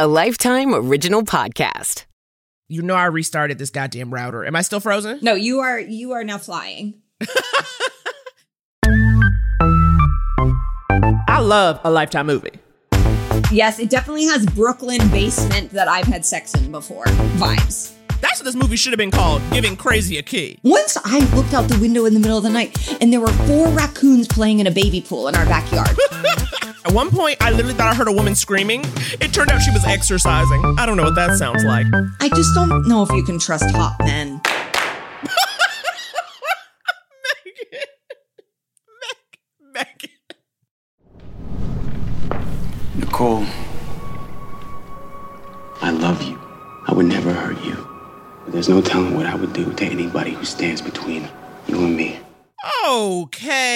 a Lifetime Original Podcast. You know I restarted this goddamn router. Am I still frozen? No, you are you are now flying. I love a Lifetime movie. Yes, it definitely has Brooklyn basement that I've had sex in before vibes. That's what this movie should have been called, Giving Crazy a Key. Once I looked out the window in the middle of the night and there were four raccoons playing in a baby pool in our backyard. At one point, I literally thought I heard a woman screaming. It turned out she was exercising. I don't know what that sounds like. I just don't know if you can trust hot men. Megan. Megan. Nicole, I love you. I would never hurt you. But there's no telling what I would do to anybody who stands between you and me. Okay.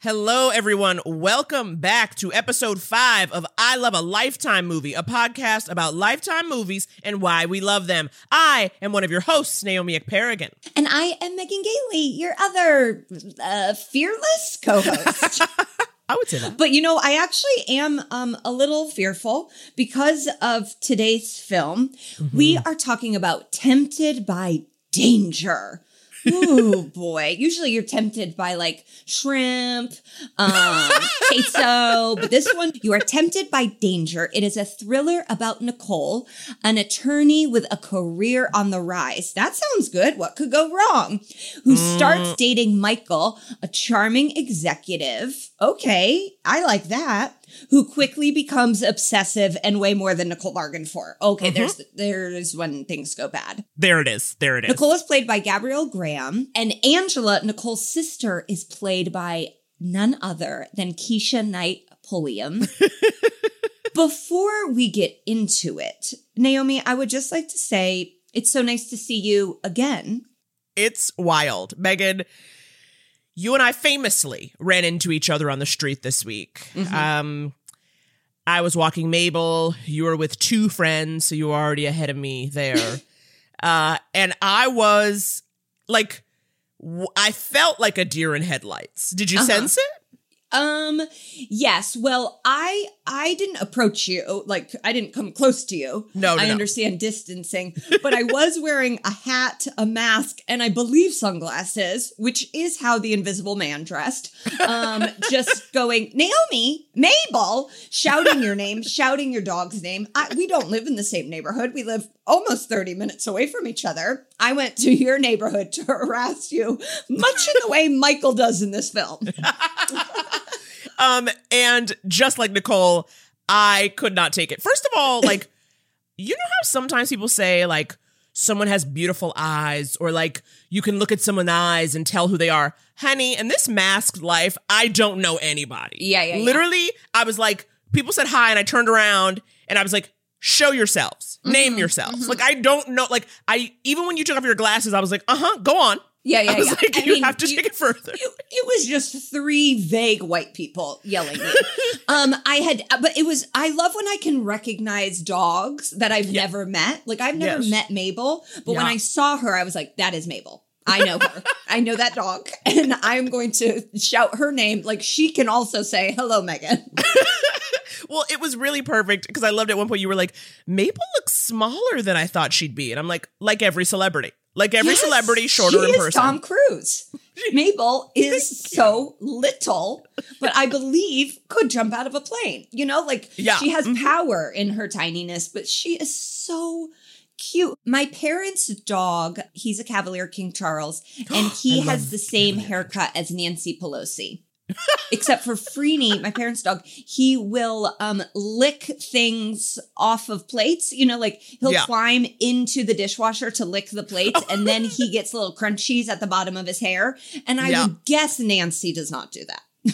Hello, everyone. Welcome back to episode five of I Love a Lifetime Movie, a podcast about Lifetime movies and why we love them. I am one of your hosts, Naomi Ekperigan. And I am Megan Gailey, your other uh, fearless co-host. I would say that. But you know, I actually am um, a little fearful because of today's film. We are talking about Tempted by Danger. Ooh boy! Usually you're tempted by like shrimp, um, queso, but this one you are tempted by danger. It is a thriller about Nicole, an attorney with a career on the rise. That sounds good. What could go wrong? Who starts dating Michael, a charming executive. Okay, I like that. Who quickly becomes obsessive and way more than Nicole bargained for. Okay, mm-hmm. there's there's when things go bad. There it is. There it is. Nicole is played by Gabrielle Graham, and Angela, Nicole's sister, is played by none other than Keshia Knight Pulliam. Before we get into it, Naomi, I would just like to say it's so nice to see you again. It's wild. Megan, you and I famously ran into each other on the street this week. Um, I was walking Mabel. You were with two friends, so you were already ahead of me there. uh, and I was like, w- I felt like a deer in headlights. Did you sense it? Um, yes. Well, I I didn't approach you, like I didn't come close to you. No, no, I no. understand distancing, but I was wearing a hat, a mask, and I believe sunglasses, which is how the invisible man dressed. Um, just going, Naomi, Mabel, shouting your name, shouting your dog's name. I, we don't live in the same neighborhood. We live almost 30 minutes away from each other. I went to your neighborhood to harass you, much in the way Michael does in this film. Um, and just like Nicole, I could not take it. First of all, like, you know how sometimes people say, like, someone has beautiful eyes, or like, you can look at someone's eyes and tell who they are. Honey, in this masked life, I don't know anybody. Yeah, yeah, yeah. Literally, I was like, people said hi, and I turned around and I was like, show yourselves, Mm-hmm. name yourselves. Like, I don't know. Like, I, even when you took off your glasses, I was like, uh huh, go on. Yeah, yeah, I was yeah. like, I you mean, have to you- take it further. It, it was just three vague white people yelling. at me. um, I had, but it was. I love when I can recognize dogs that I've Yeah. never met. Like I've never Yes. met Mabel, but when I saw her, I was like, "That is Mabel. I know her. I know that dog, and I'm going to shout her name. Like she can also say hello, Megan. Well, it was really perfect because I loved at one point you were like, "Mabel looks smaller than I thought she'd be. And I'm like, like every celebrity. Like every Yes, celebrity, shorter she in is person. Tom Cruise. Mabel is so little, but I believe could jump out of a plane. You know, like Yeah. she has Mhm. power in her tininess, but she is so cute. My parents' dog, he's a Cavalier King Charles, and he has the same haircut as Nancy Pelosi. Except for Freeney, my parents' dog, he will um lick things off of plates. You know, like he'll Yeah. climb into the dishwasher to lick the plates, and then he gets little crunchies at the bottom of his hair. And I Yeah. would guess Nancy does not do that. Uh,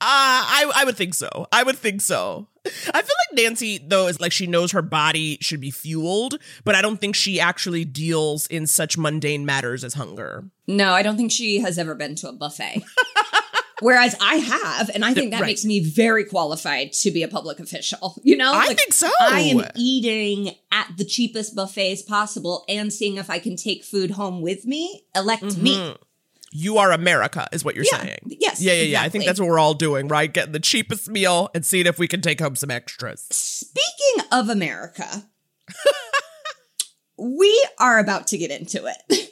I I would think so. I would think so. I feel like Nancy though is like she knows her body should be fueled, but I don't think she actually deals in such mundane matters as hunger. No, I don't think she has ever been to a buffet. Whereas I have, and I think that Right. makes me very qualified to be a public official. You know, I think so. I am eating at the cheapest buffets possible and seeing if I can take food home with me. Elect me. Mm-hmm. You are America, is what you're Yeah. saying. Yes, Yeah, yeah, yeah. I think that's what we're all doing, right? Getting the cheapest meal and seeing if we can take home some extras. Speaking of America, we are about to get into it.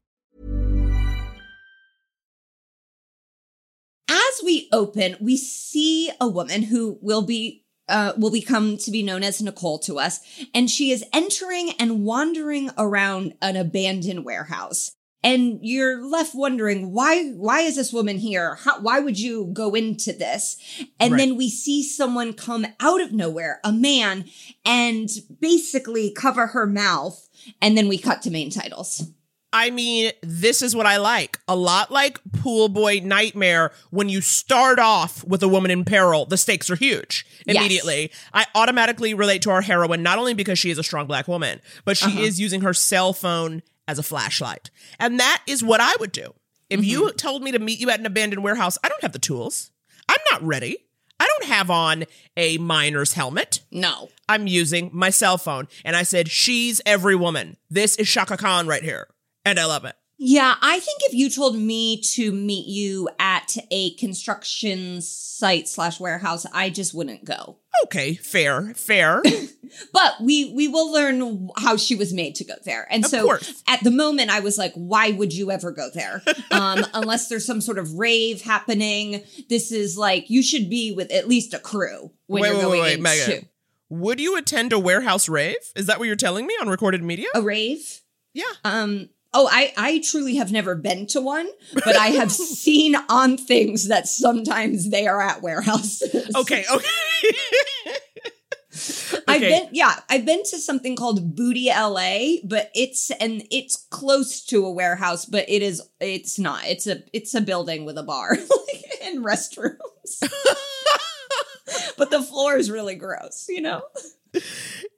As we open, we see a woman who will be uh, will become to be known as Nicole to us, and she is entering and wandering around an abandoned warehouse. And you're left wondering why why is this woman here? How, why would you go into this? And Right. then we see someone come out of nowhere, a man, and basically cover her mouth. And then we cut to main titles. I mean, this is what I like. A lot like Pool Boy Nightmare, when you start off with a woman in peril, the stakes are huge Yes. immediately. I automatically relate to our heroine, not only because she is a strong black woman, but she uh-huh. is using her cell phone as a flashlight. And that is what I would do. If you mm-hmm. told me to meet you at an abandoned warehouse, I don't have the tools. I'm not ready. I don't have on a miner's helmet. No. I'm using my cell phone. And I said, She's every woman. This is Chaka Khan right here. And I love it. Yeah, I think if you told me to meet you at a construction site slash warehouse, I just wouldn't go. Okay, fair, fair. But we we will learn how she was made to go there. And Of so course. at the moment I was like, why would you ever go there? Um, unless there's some sort of rave happening. This is like you should be with at least a crew when wait, you're wait, going wait, wait, into Would you attend a warehouse rave? Is that what you're telling me on recorded media? a rave. yeah. Um Oh, I, I truly have never been to one, but I have seen on things that sometimes they are at warehouses. Okay, okay. I've been, yeah, I've been to something called Booty LA, but it's, and it's close to a warehouse, but it is, it's not. It's a, it's a building with a bar and restrooms. but the floor is really gross, you know?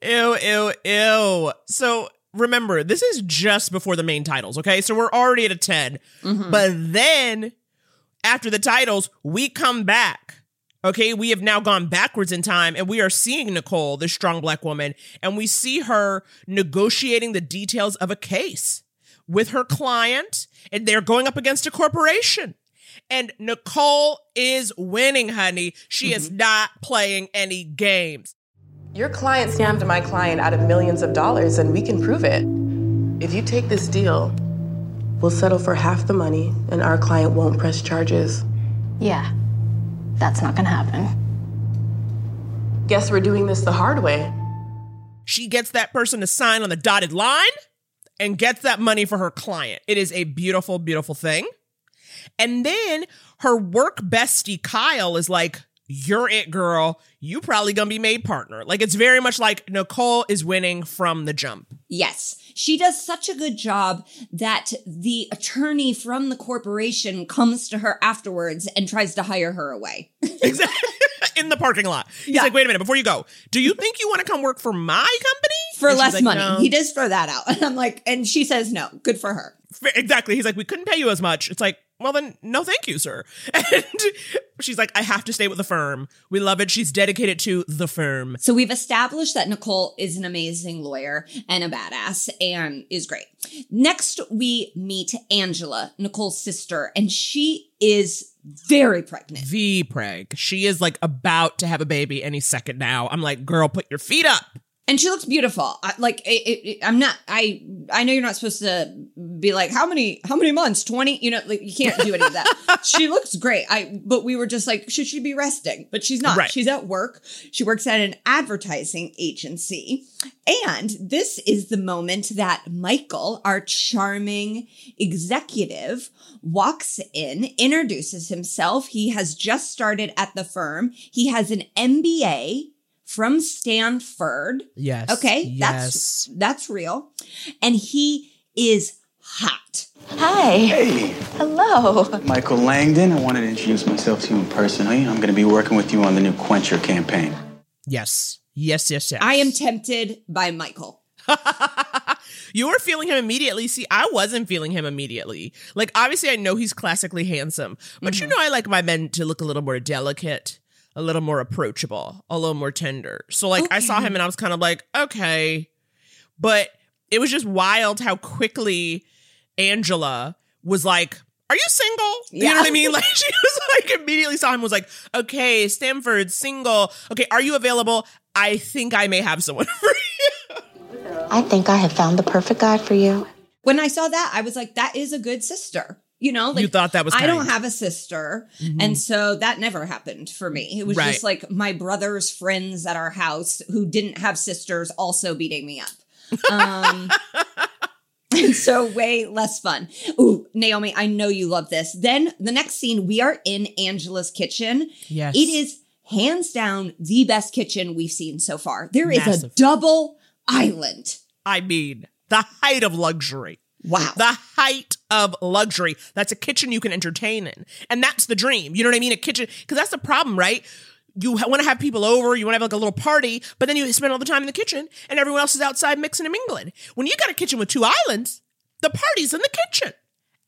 ew, ew, ew. So remember, this is just before the main titles, okay? So we're already at a 10. Mm-hmm. But then after the titles, we come back. Okay, we have now gone backwards in time and we are seeing Nicole, this strong black woman, and we see her negotiating the details of a case with her client, and they're going up against a corporation. And Nicole is winning, honey. She is mm-hmm. not playing any games. Your client scammed my client out of millions of dollars, and we can prove it. If you take this deal, we'll settle for half the money, and our client won't press charges. Yeah, that's not gonna happen. Guess we're doing this the hard way. she gets that person to sign on the dotted line and gets that money for her client. It is a beautiful, beautiful thing. And then her work bestie, Kyle, is like, You're it, girl. You probably gonna be made partner. Like, it's very much like Nicole is winning from the jump. Yes. She does such a good job that the attorney from the corporation comes to her afterwards and tries to hire her away. Exactly. In the parking lot. He's Yeah. like, Wait a minute, before you go, do you think you wanna come work for my company? for And less like, money. "No." He does throw that out. And I'm like, and she says no. Good for her. Exactly. He's like, we couldn't pay you as much. It's like, well, then, no, thank you, sir. And she's like, I have to stay with the firm. We love it. She's dedicated to the firm. So we've established that Nicole is an amazing lawyer and a badass and is great. Next, we meet Angela, Nicole's sister, and she is very pregnant. The preg. She is like about to have a baby any second now. I'm like, girl, put your feet up. And she looks beautiful. I, like it, it, it- I'm not. I I know you're not supposed to be like how many how many months twenty. You know, like you can't do any of that. she looks great. I but we were just like, should she be resting? But she's not. Right. She's at work. She works at an advertising agency, and this is the moment that Michael, our charming executive, walks in, introduces himself. He has just started at the firm. He has an MBA from Stanford. Yes. Okay, Yes. that's that's real. And he is hot. Hi. Hey, Hello. Michael Langdon. I wanted to introduce myself to you personally. I'm going to be working with you on the new Quencher campaign. Yes. Yes. Yes. Yes. I am tempted by Michael. you were feeling him immediately. See, I wasn't feeling him immediately. Like, obviously, I know he's classically handsome, but you mm-hmm. know, I like my men to look a little more delicate, a little more approachable, a little more tender. So, like, I saw him and I was kind of like, okay. But it was just wild how quickly Angela was like, are you single? You know what I mean? Like she was like immediately saw him was like, okay, Stanford, single. Okay, are you available? I think I may have someone for you. I think I have found the perfect guy for you. When I saw that, I was like, that is a good sister. You know, like You thought that was I don't have a sister. And so that never happened for me. It was Right. just like my brother's friends at our house who didn't have sisters also beating me up. Um and so way less fun. Ooh, Naomi, I know you love this. Then the next scene, we are in Angela's kitchen. Yes. It is hands down the best kitchen we've seen so far. There is a double island. I mean, the height of luxury. Wow. The height of luxury. That's a kitchen you can entertain in. And that's the dream. You know what I mean? A kitchen, because that's the problem, right? You want to have people over, you want to have like a little party, but then you spend all the time in the kitchen and everyone else is outside mixing and mingling. When you got a kitchen with two islands, the party's in the kitchen.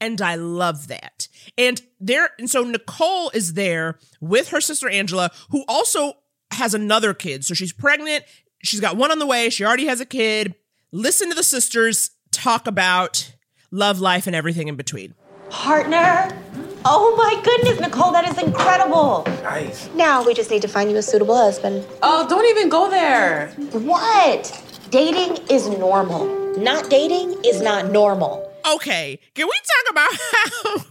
And I love that. And there, and so Nicole is there with her sister Angela, who also has another kid. So she's pregnant. She's got one on the way. She already has a kid. Listen to the sisters talk about love life and everything in between. Partner? Oh my goodness, Nicole, that is incredible. Nice. Now we just need to find you a suitable husband. Oh, don't even go there. What? Dating is normal. Not dating is not normal. Okay, can we talk about how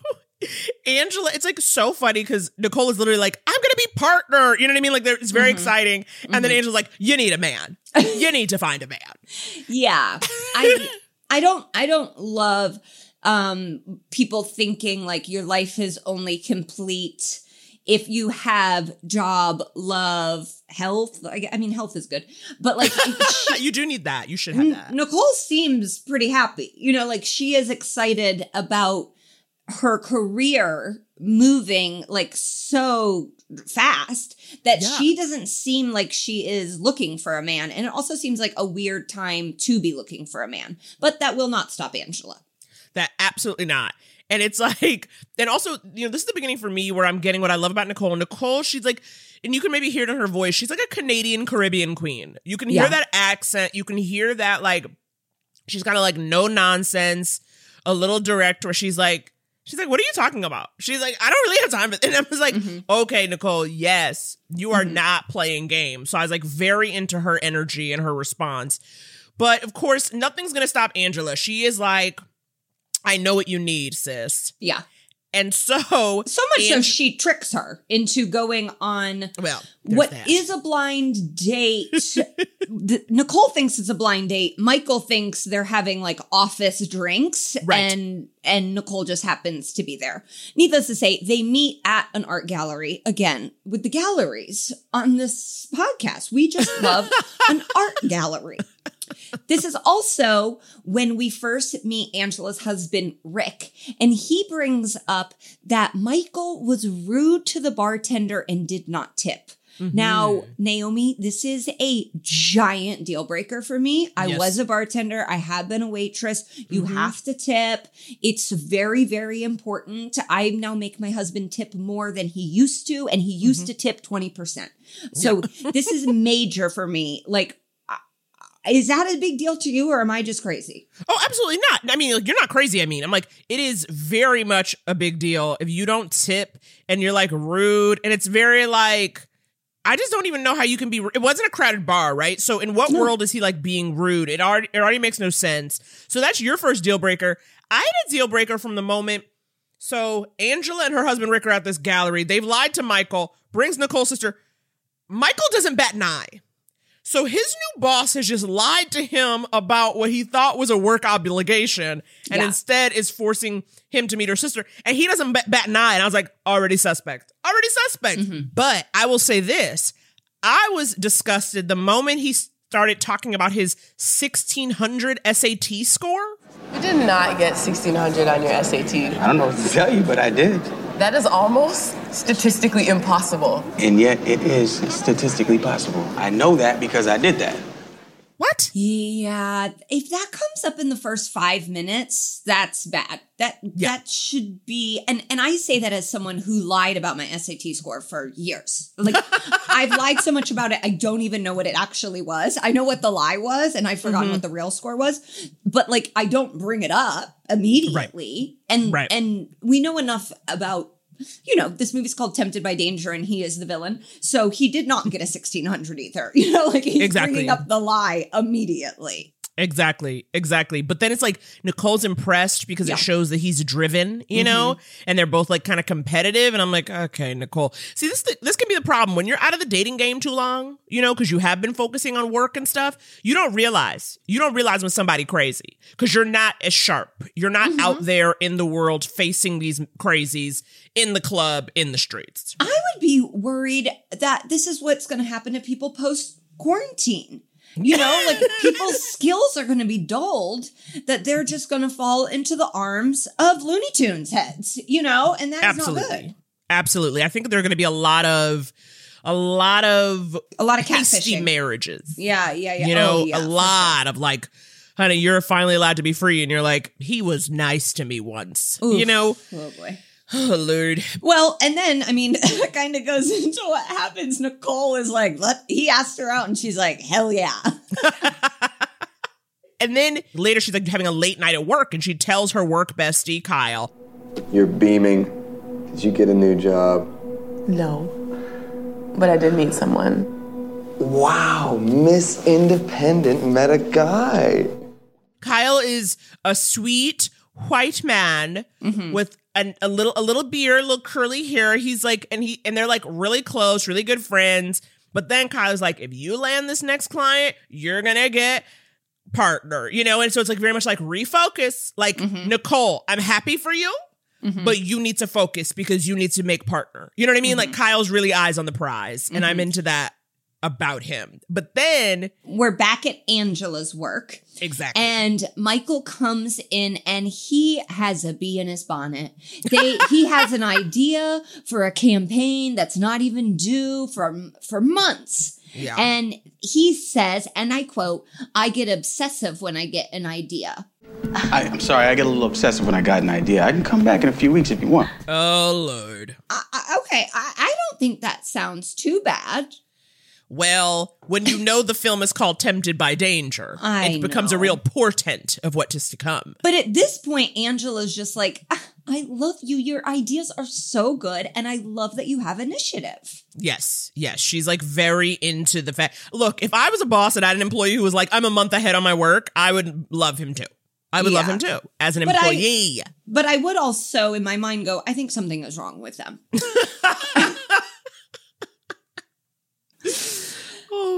Angela? It's like so funny because Nicole is literally like, "I'm gonna be partner." You know what I mean? Like, they're- it's very mm-hmm. exciting. And then mm-hmm. Angela's like, "You need a man. You need to find a man." Yeah. I I don't I don't love um people thinking like your life is only complete if you have job, love, health. I mean health is good. But like you do need that. You should have that. Nicole seems pretty happy. You know, like she is excited about her career moving like so fast that Yeah. she doesn't seem like she is looking for a man. And it also seems like a weird time to be looking for a man. But that will not stop Angela. That absolutely not. And it's like, and also, you know, this is the beginning for me where I'm getting what I love about Nicole. Nicole, she's like, and you can maybe hear it in her voice. She's like a Canadian Caribbean queen. You can hear Yeah. that accent. You can hear that, like, she's kind of like no nonsense, a little direct, where she's like, she's like, what are you talking about? She's like, I don't really have time. for And I was like, mm-hmm. okay, Nicole, yes, you are mm-hmm. not playing games. So I was like very into her energy and her response. But of course, nothing's going to stop Angela. She is like, I know what you need, sis. Yeah. And so, So much so she tricks her into going on well, what that. is a blind date. The- Nicole thinks it's a blind date. Michael thinks they're having like office drinks Right. and and Nicole just happens to be there. Needless to say, they meet at an art gallery again with the galleries on this podcast. We just love an art gallery. This is also when we first meet Angela's husband, Rick, and he brings up that Michael was rude to the bartender and did not tip. Mm-hmm. Now, Naomi, this is a giant deal breaker for me. I Yes. was a bartender. I have been a waitress. You mm-hmm. have to tip. It's very, very important. I now make my husband tip more than he used to, and he used mm-hmm. to tip 20%. So this is major for me. Like, is that a big deal to you or am I just crazy? Oh, absolutely not. I mean, like, you're not crazy. I mean, I'm like, it is very much a big deal if you don't tip and you're like rude, and it's very like. I just don't even know how you can be. It wasn't a crowded bar, right? So, in what world is he like being rude? It already it already makes no sense. So that's your first deal breaker. I had a deal breaker from the moment. So Angela and her husband Rick are at this gallery. They've lied to Michael. Brings Nicole's sister. Michael doesn't bat an eye. So his new boss has just lied to him about what he thought was a work obligation and Yeah. instead is forcing him to meet her sister. And he doesn't bat, bat an eye. And I was like, already suspect. Already suspect. Mm-hmm. But I will say this I was disgusted the moment he started talking about his 1600 SAT score. You did not get 1600 on your SAT. I don't know what to tell you, but I did. That is almost statistically impossible. And yet it is statistically possible. I know that because I did that. What? Yeah, if that comes up in the first five minutes, that's bad. That Yeah. that should be, and and I say that as someone who lied about my SAT score for years. Like I've lied so much about it, I don't even know what it actually was. I know what the lie was, and I've forgotten mm-hmm. what the real score was. But like, I don't bring it up immediately, and Right. and we know enough about. You know, this movie's called Tempted by Danger, and he is the villain. So he did not get a 1600 either. You know, like he's Exactly. bringing up the lie immediately. Exactly, exactly. But then it's like Nicole's impressed because Yeah. it shows that he's driven, you mm-hmm. know, and they're both like kind of competitive. And I'm like, okay, Nicole. See, this this can be the problem when you're out of the dating game too long, you know, because you have been focusing on work and stuff. You don't realize you don't realize when somebody crazy because you're not as sharp. You're not mm-hmm. out there in the world facing these crazies in the club in the streets. I would be worried that this is what's going to happen to people post quarantine. You know, like people's skills are going to be dulled, that they're just going to fall into the arms of Looney Tunes heads, you know, and that's not good. absolutely. I think there are going to be a lot of a lot of A lot of hasty marriages. Yeah, yeah, yeah. you know, Oh, yeah, a lot of like, honey, you're finally allowed to be free. And you're like, he was nice to me once. Oof. You know. Oh boy. Oh, Lord. Well, and then I mean, that kind of goes into what happens. Nicole is like, let he asked her out, and she's like, hell yeah. And then later she's like having a late night at work and she tells her work bestie, Kyle, You're beaming. Did you get a new job? No. But I did meet someone. Wow, Miss Independent met a guy. Kyle is a sweet white man Mm-hmm. with an, a little a little beard, little curly hair. He's like, and he and they're like really close, really good friends. But then Kyle's like, if you land this next client, you're gonna get partner, you know. And so it's like very much like refocus. Like Mm-hmm. Nicole, I'm happy for you. But you need to focus because you need to make partner. You know what I mean? Like Mm-hmm. Kyle's really eyes on the prize, and I'm into that about him. But then, We're back at Angela's work. exactly, And Michael comes in and he has a bee in his bonnet. They he has an idea for a campaign that's not even due for for months. Yeah. And he says, and I quote, I get obsessive when I get an idea. I, I'm sorry, I get a little obsessive when I got an idea. I can come back in a few weeks if you want. oh lord. I, I, okay, I, I don't think that sounds too bad. Well, when you know the film is called Tempted by Danger, I it becomes a real portent of what is to come. But at this point, Angela's just like, "Ah, I love you. Your ideas are so good. And I love that you have initiative. Yes, yes. She's like very into the fact. Look, if I was a boss and I had an employee who was like, I'm a month ahead on my work, I would love him too. I would love him too as an But I- employee. But I would also, in my mind, go, I think something is wrong with them.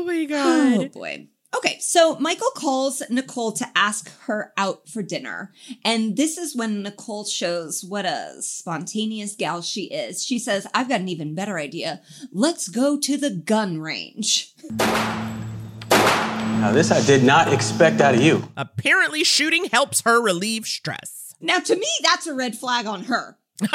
oh my Oh boy. Okay, so Michael calls Nicole to ask her out for dinner. And this is when Nicole shows what a spontaneous gal she is. She says, I've got an even better idea. Let's go to the gun range. Now, this I did not expect out of you. Apparently, shooting helps her relieve stress. Now, to me, that's a red flag on her.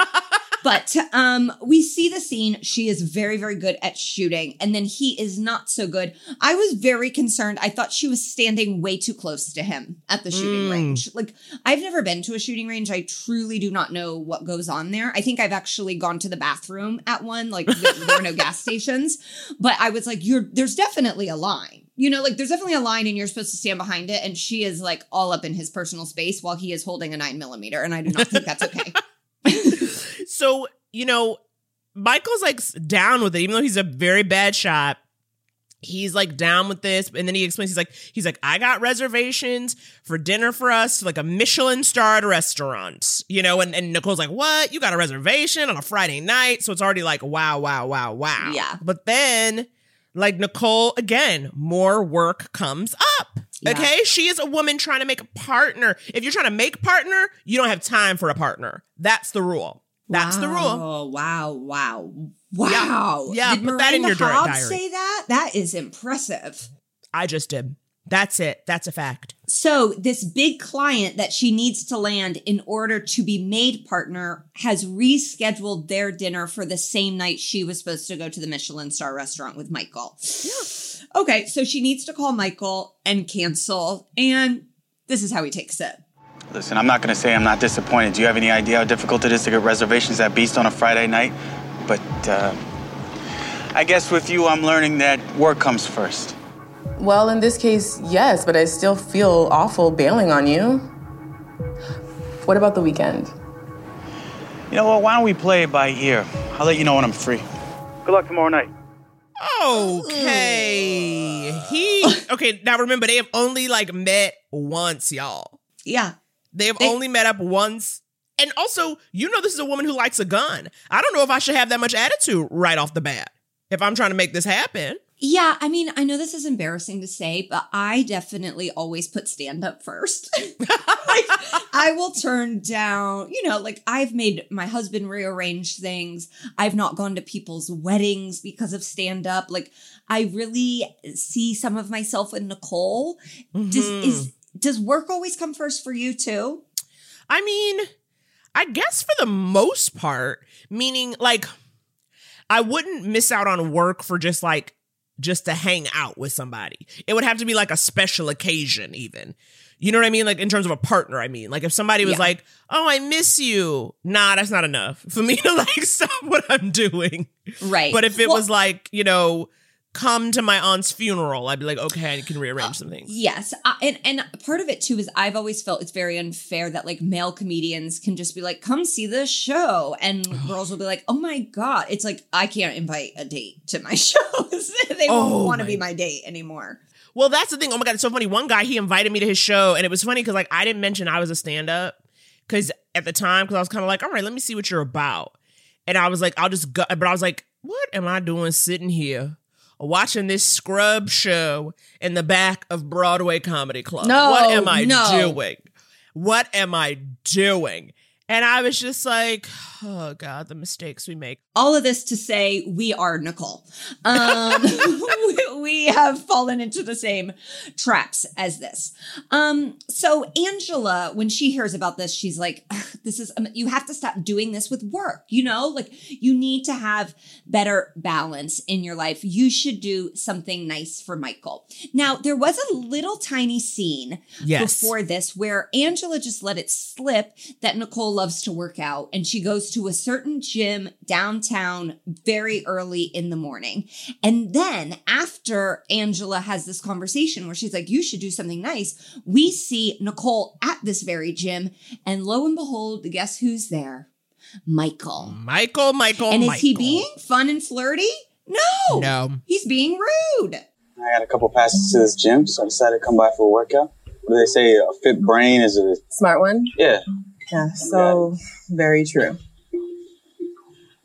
but um, we see the scene. She is very, very good at shooting, and then he is not so good. I was very concerned. I thought she was standing way too close to him at the shooting range. Like, I've never been to a shooting range. I truly do not know what goes on there. I think I've actually gone to the bathroom at one. Like, there, there are no gas stations, but I was like, "You're there's definitely a line." You know, like there's definitely a line and you're supposed to stand behind it. And she is like all up in his personal space while he is holding a nine millimeter. And I do not think that's okay. So, you know, Michael's like down with it, even though he's a very bad shot. He's like down with this, and then he explains he's like he's like I got reservations for dinner for us to like a Michelin starred restaurant, you know, and, and Nicole's like, What? You got a reservation on a Friday night? So it's already like wow, wow, wow, wow. Yeah. But then like Nicole, again, more work comes up. Okay. She is a woman trying to make a partner. If you're trying to make partner, you don't have time for a partner. That's the rule. That's the rule. Oh, wow, wow, wow. Yeah, Did put that in your Hobbs diary. say that? That is impressive. I just did. That's it. That's a fact. So, this big client that she needs to land in order to be made partner has rescheduled their dinner for the same night she was supposed to go to the Michelin star restaurant with Michael. Yeah. Okay, so she needs to call Michael and cancel. And this is how he takes it. Listen, I'm not gonna say I'm not disappointed. Do you have any idea how difficult it is to get reservations at Beast on a Friday night? But uh, I guess with you, I'm learning that work comes first. Well, in this case, yes, but I still feel awful bailing on you. What about the weekend? You know what? Why don't we play it by ear? I'll let you know when I'm free. Good luck tomorrow night. Okay. He okay, now remember they have only like met once, y'all. Yeah. They have They- only met up once. And also, you know this is a woman who likes a gun. I don't know if I should have that much attitude right off the bat if I'm trying to make this happen. Yeah, I mean, I know this is embarrassing to say, but I definitely always put stand up first. like, I will turn down, you know, like I've made my husband rearrange things. I've not gone to people's weddings because of stand up. Like, I really see some of myself in Nicole. Does, is, mm-hmm. Does work always come first for you too? I mean, I guess for the most part, meaning like I wouldn't miss out on work for just like just to hang out with somebody. It would have to be like a special occasion even. You know what I mean? Like in terms of a partner, I mean. Like if somebody was Yeah. like, "Oh, I miss you." Nah, that's not enough for me to like stop what I'm doing. Right. But if it Well- was like, you know, come to my aunt's funeral, I'd be like, "Okay, I can rearrange some things." Yes, I, and and part of it too is I've always felt it's very unfair that like male comedians can just be like, "Come see this show," and girls will be like, "Oh my god!" It's like I can't invite a date to my shows; they Oh won't want to be my date anymore. Well, that's the thing. Oh my god, it's so funny. One guy he invited me to his show, and it was funny because like I didn't mention I was a stand up because at the time because I was kind of like, all right, let me see what you're about, and I was like, I'll just go, but I was like, what am I doing sitting here? Watching this scrub show in the back of Broadway Comedy Club. No, what am I no. doing? What am I doing? And I was just like, oh God, the mistakes we make. All of this to say, we are Nicole. Um, we, have fallen into the same traps as this. Um, so Angela, when she hears about this, she's like, "This is um, you have to stop doing this with work. You know, like you need to have better balance in your life. You should do something nice for Michael." Now, there was a little tiny scene Yes. before this where Angela just let it slip that Nicole loves to work out and she goes to a certain gym downtown very early in the morning. And then after Angela has this conversation where she's like, you should do something nice, we see Nicole at this very gym. And lo and behold, guess who's there? Michael. Michael, Michael, and is Michael. he being fun and flirty? No. No. He's being rude. I got a couple passes to this gym, so I decided to come by for a workout. What do they say? A fit brain is a Smart one? yeah. Yeah, so very true.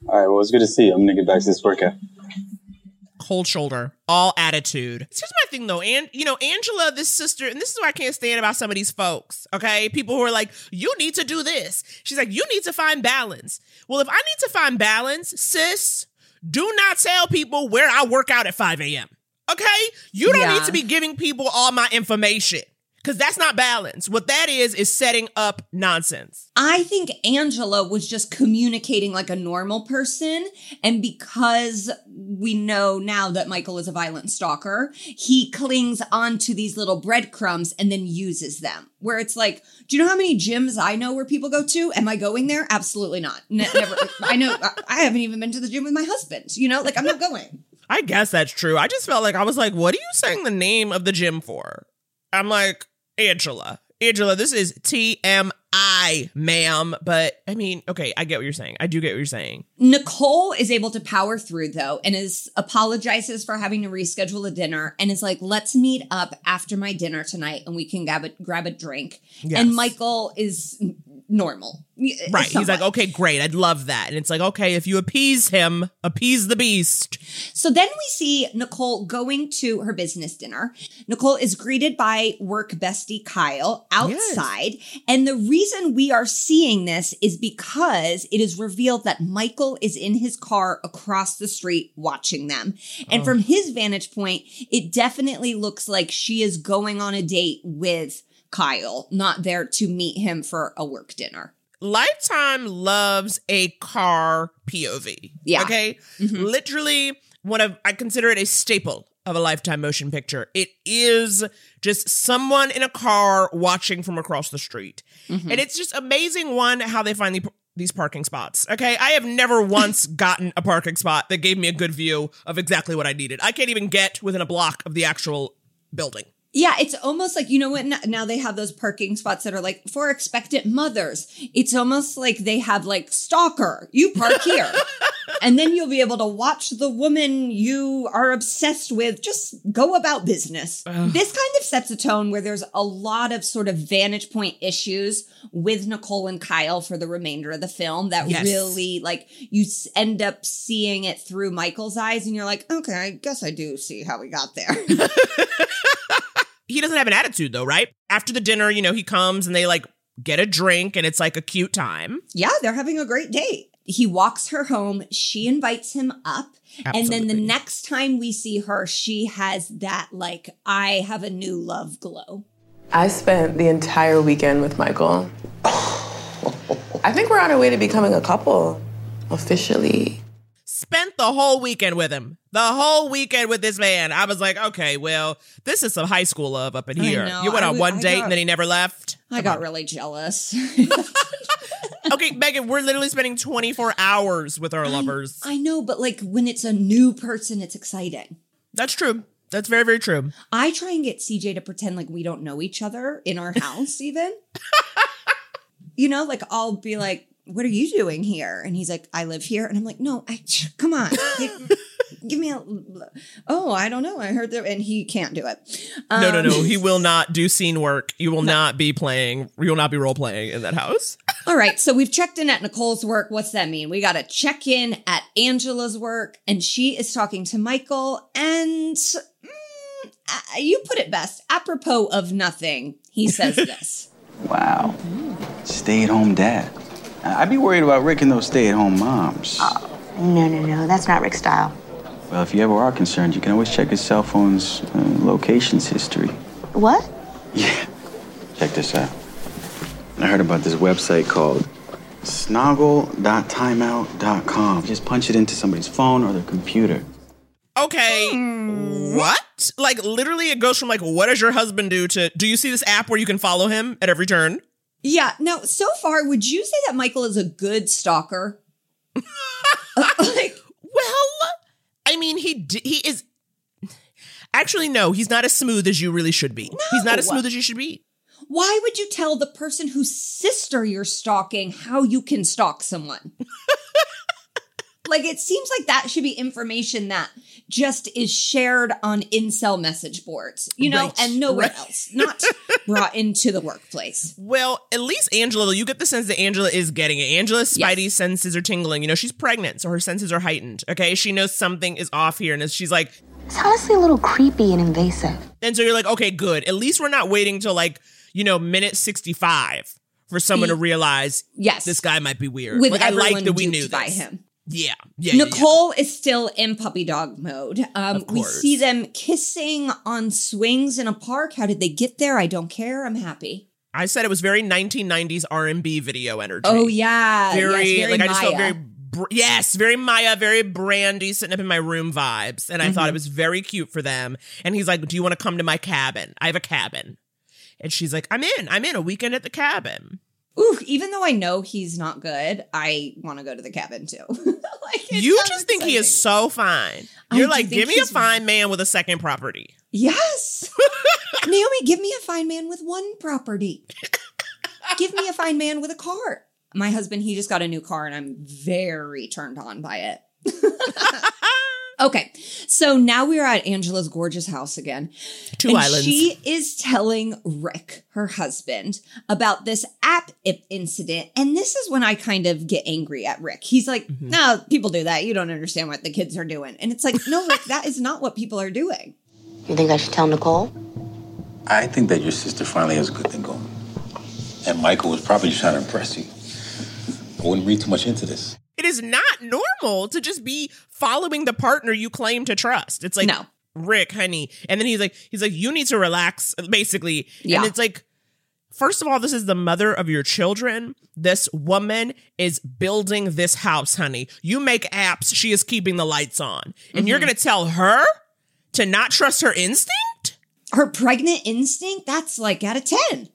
All right. Well, it's good to see you. I'm gonna get back to this workout. cold shoulder, all attitude. Here's my thing though, and you know, Angela, this sister, and this is what I can't stand about some of these folks. Okay, people who are like, you need to do this. She's like, you need to find balance. Well, if I need to find balance, sis, do not tell people where I work out at 5 a.m. Okay, you don't Yeah. need to be giving people all my information because that's not balance. What that is is setting up nonsense. I think Angela was just communicating like a normal person. And because we know now that Michael is a violent stalker, he clings onto these little breadcrumbs and then uses them. Where it's like, do you know how many gyms I know where people go to? Am I going there? Absolutely not. Ne- never. I know. I- I haven't even been to the gym with my husband. You know, like I'm not going. I guess that's true. I just felt like I was like, what are you saying the name of the gym for? I'm like, Angela. Angela, this is TMI, ma'am. But I mean, okay, I get what you're saying. I do get what you're saying. Nicole is able to power through though and is apologizes for having to reschedule a dinner and is like, let's meet up after my dinner tonight and we can grab a grab a drink. Yes. And Michael is normal. Right. He's like, okay, great. I'd love that. And it's like, okay, if you appease him, appease the beast. So then we see Nicole going to her business dinner. Nicole is greeted by work bestie Kyle outside. Yes. And the reason we are seeing this is because it is revealed that Michael is in his car across the street watching them. And oh. from his vantage point, it definitely looks like she is going on a date with Kyle, not there to meet him for a work dinner. Lifetime loves a car POV. Yeah. Okay. Mm-hmm. Literally one of, I consider it a staple of a lifetime motion picture. It is just someone in a car watching from across the street. Mm-hmm. And it's just amazing one how they find the, these parking spots. Okay. I have never once gotten a parking spot that gave me a good view of exactly what I needed. I can't even get within a block of the actual building. Yeah, it's almost like you know what now they have those parking spots that are like for expectant mothers. It's almost like they have like stalker. You park here. and then you'll be able to watch the woman you are obsessed with just go about business. Ugh. This kind of sets a tone where there's a lot of sort of vantage point issues with Nicole and Kyle for the remainder of the film that yes. really like you end up seeing it through Michael's eyes and you're like, "Okay, I guess I do see how we got there." he doesn't have an attitude though, right? After the dinner, you know, he comes and they like get a drink and it's like a cute time. Yeah, they're having a great date. He walks her home. She invites him up. Absolutely. And then the next time we see her, she has that like, I have a new love glow. I spent the entire weekend with Michael. I think we're on our way to becoming a couple officially spent the whole weekend with him. The whole weekend with this man. I was like, okay, well, this is some high school love up in here. You went on one date got, and then he never left. I got on. really jealous. okay, Megan, we're literally spending 24 hours with our lovers. I know, but like when it's a new person, it's exciting. That's true. That's very, very true. I try and get CJ to pretend like we don't know each other in our house, even. you know, like I'll be like, what are you doing here? And he's like, I live here. And I'm like, no, I, come on. give me a, oh, I don't know. I heard that. And he can't do it. Um, no, no, no. Um, he will not do scene work. You will no. not be playing, you will not be role playing in that house. All right. So we've checked in at Nicole's work. What's that mean? We got to check in at Angela's work and she is talking to Michael and mm, you put it best. Apropos of nothing, he says this. wow. Stay at home dad. I'd be worried about Rick and those stay-at-home moms. Oh, no, no, no. That's not Rick's style. Well, if you ever are concerned, you can always check his cell phone's uh, locations history. What? Yeah. Check this out. I heard about this website called snoggle.timeout.com. Just punch it into somebody's phone or their computer. Okay. Hmm. What? Like literally it goes from like what does your husband do to do you see this app where you can follow him at every turn? Yeah. Now, so far, would you say that Michael is a good stalker? like, well, I mean, he d- he is. Actually, no, he's not as smooth as you really should be. No. He's not as smooth as you should be. Why would you tell the person whose sister you're stalking how you can stalk someone? like, it seems like that should be information that just is shared on incel message boards, you know, right. and nowhere right. else, not brought into the workplace. Well, at least Angela, you get the sense that Angela is getting it. Angela's spidey yes. senses are tingling. You know, she's pregnant, so her senses are heightened. Okay. She knows something is off here, and she's like, it's honestly a little creepy and invasive. And so you're like, okay, good. At least we're not waiting till like, you know, minute 65 for someone to realize yes this guy might be weird With like i like that we knew this. by him yeah, yeah. Nicole yeah. is still in puppy dog mode. Um, we see them kissing on swings in a park. How did they get there? I don't care. I'm happy. I said it was very 1990s R&B video energy. Oh yeah, very, yes, very like Mya. I just felt very yes, very Mya, very Brandy, sitting up in my room vibes, and I mm-hmm. thought it was very cute for them. And he's like, "Do you want to come to my cabin? I have a cabin." And she's like, "I'm in. I'm in a weekend at the cabin." Ooh, even though I know he's not good, I want to go to the cabin too. like, you just exciting. think he is so fine. You're I like, give me a fine man with a second property. Yes. Naomi, give me a fine man with one property. give me a fine man with a car. My husband, he just got a new car and I'm very turned on by it. Okay, so now we are at Angela's gorgeous house again. Two and islands. She is telling Rick, her husband, about this app i- incident. And this is when I kind of get angry at Rick. He's like, Mm-hmm. no, people do that. You don't understand what the kids are doing. And it's like, no, Rick, that is not what people are doing. You think I should tell Nicole? I think that your sister finally has a good thing going. And Michael was probably just trying to impress you. I wouldn't read too much into this. It is not normal to just be following the partner you claim to trust. It's like, No. Rick, honey. And then he's like, he's like, you need to relax, basically. Yeah. And it's like, first of all, this is the mother of your children. This woman is building this house, honey. You make apps, she is keeping the lights on. And you're Mhm. going to tell her to not trust her instinct? Her pregnant instinct, that's like out of 10.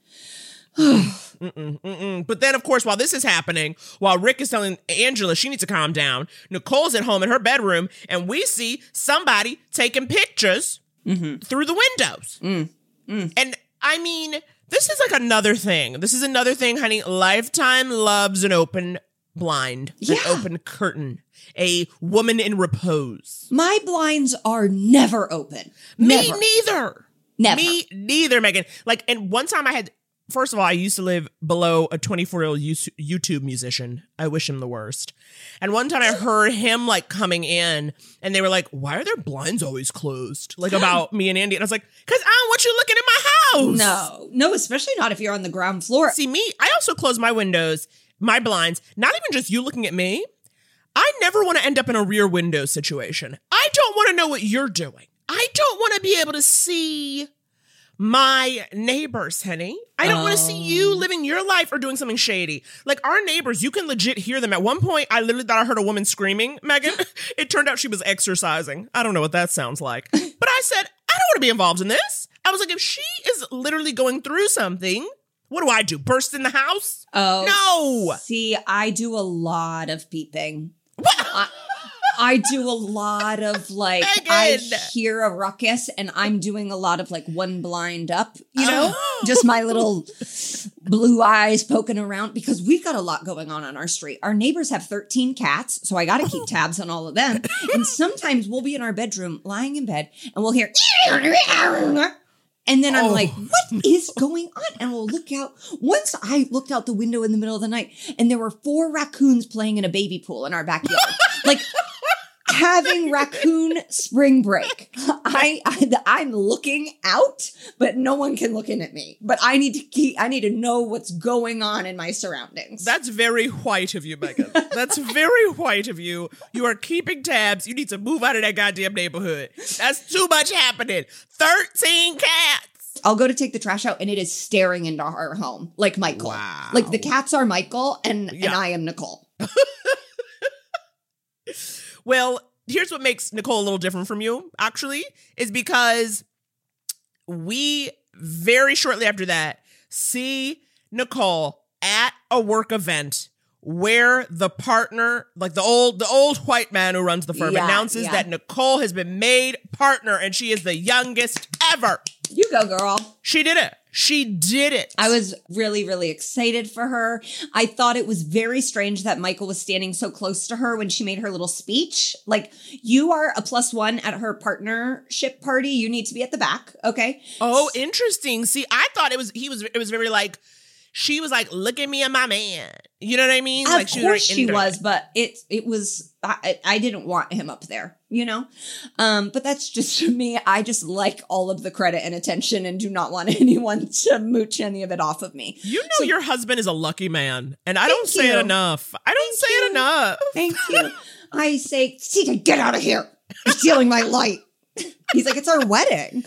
Mm-mm, mm-mm. But then, of course, while this is happening, while Rick is telling Angela she needs to calm down, Nicole's at home in her bedroom, and we see somebody taking pictures mm-hmm. through the windows. Mm, mm. And I mean, this is like another thing. This is another thing, honey. Lifetime loves an open blind, an open curtain, a woman in repose. My blinds are never open. Me Never. neither. Never. Me neither, Megan. Like, and one time I had, first of all, I used to live below a 24 year old YouTube musician. I wish him the worst. And one time I heard him like coming in and they were like, why are their blinds always closed? Like about me and Andy. And I was like, because I don't want you looking in my house. No, no, especially not if you're on the ground floor. See, me, I also close my windows, my blinds, not even just you looking at me. I never want to end up in a rear window situation. I don't want to know what you're doing. I don't want to be able to see my neighbors, honey. I don't want to see you oh. living your life or doing something shady. Like our neighbors, you can legit hear them. At one point, I literally thought I heard a woman screaming, Megan. it turned out she was exercising. I don't know what that sounds like. But I said, I don't want to be involved in this. I was like, if she is literally going through something, what do I do? Burst in the house? Oh. No. See, I do a lot of peeping. I, I do a lot of like I hear a ruckus and I'm doing a lot of like one blind up, you know? Oh. Just my little blue eyes poking around because we've got a lot going on on our street. Our neighbors have 13 cats, so I got to keep oh. tabs on all of them. And sometimes we'll be in our bedroom lying in bed and we'll hear and then I'm Oh. like, what is going on? And we'll look out. Once I looked out the window in the middle of the night and there were four raccoons playing in a baby pool in our backyard. like having raccoon spring break. I, I am looking out, but no one can look in at me. But I need to keep I need to know what's going on in my surroundings. That's very white of you, Megan. That's very white of you. You are keeping tabs. You need to move out of that goddamn neighborhood. That's too much happening. 13 cats. I'll go to take the trash out and it is staring into our home like Michael. Like the cats are Michael and and I am Nicole. Well, here's what makes Nicole a little different from you, actually, is because we very shortly after that see Nicole at a work event where the partner, like the old the old white man who runs the firm, Yeah, announces yeah. that Nicole has been made partner and she is the youngest ever. You go, girl. She did it. She did it. I was really, really excited for her. I thought it was very strange that Michael was standing so close to her when she made her little speech. Like, you are a plus one at her partnership party. You need to be at the back. Okay. Oh, interesting. See, I thought it was he was it was very like she was like, look at me and my man. You know what I mean? Of like was very course she was, but it it was I, I didn't want him up there, you know. Um, but that's just me. I just like all of the credit and attention, and do not want anyone to mooch any of it off of me. You know your husband is a lucky man, and I don't say you. it enough. I don't say it enough. Thank you. I say, CJ, get out of here! You're stealing my light. He's like, it's our wedding.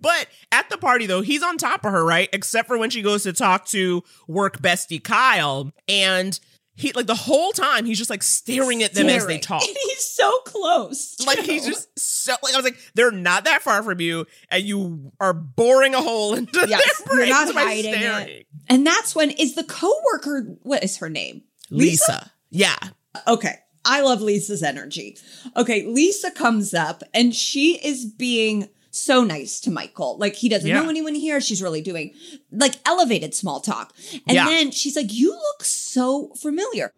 But at the party though, he's on top of her, right? Except for when she goes to talk to work bestie Kyle, and he like the whole time he's just like staring at them as they talk. And he's so close. Like he's just so like I was like, they're not that far from you, and you are boring a hole into Yes, their you're not by hiding staring. it. And that's when is the coworker. What is her name? Lisa. Yeah. Okay. I love Lisa's energy. Okay, Lisa comes up and she is being so nice to Michael. Like he doesn't Yeah. know anyone here. She's really doing like elevated small talk. And Yeah. then she's like, You look so familiar.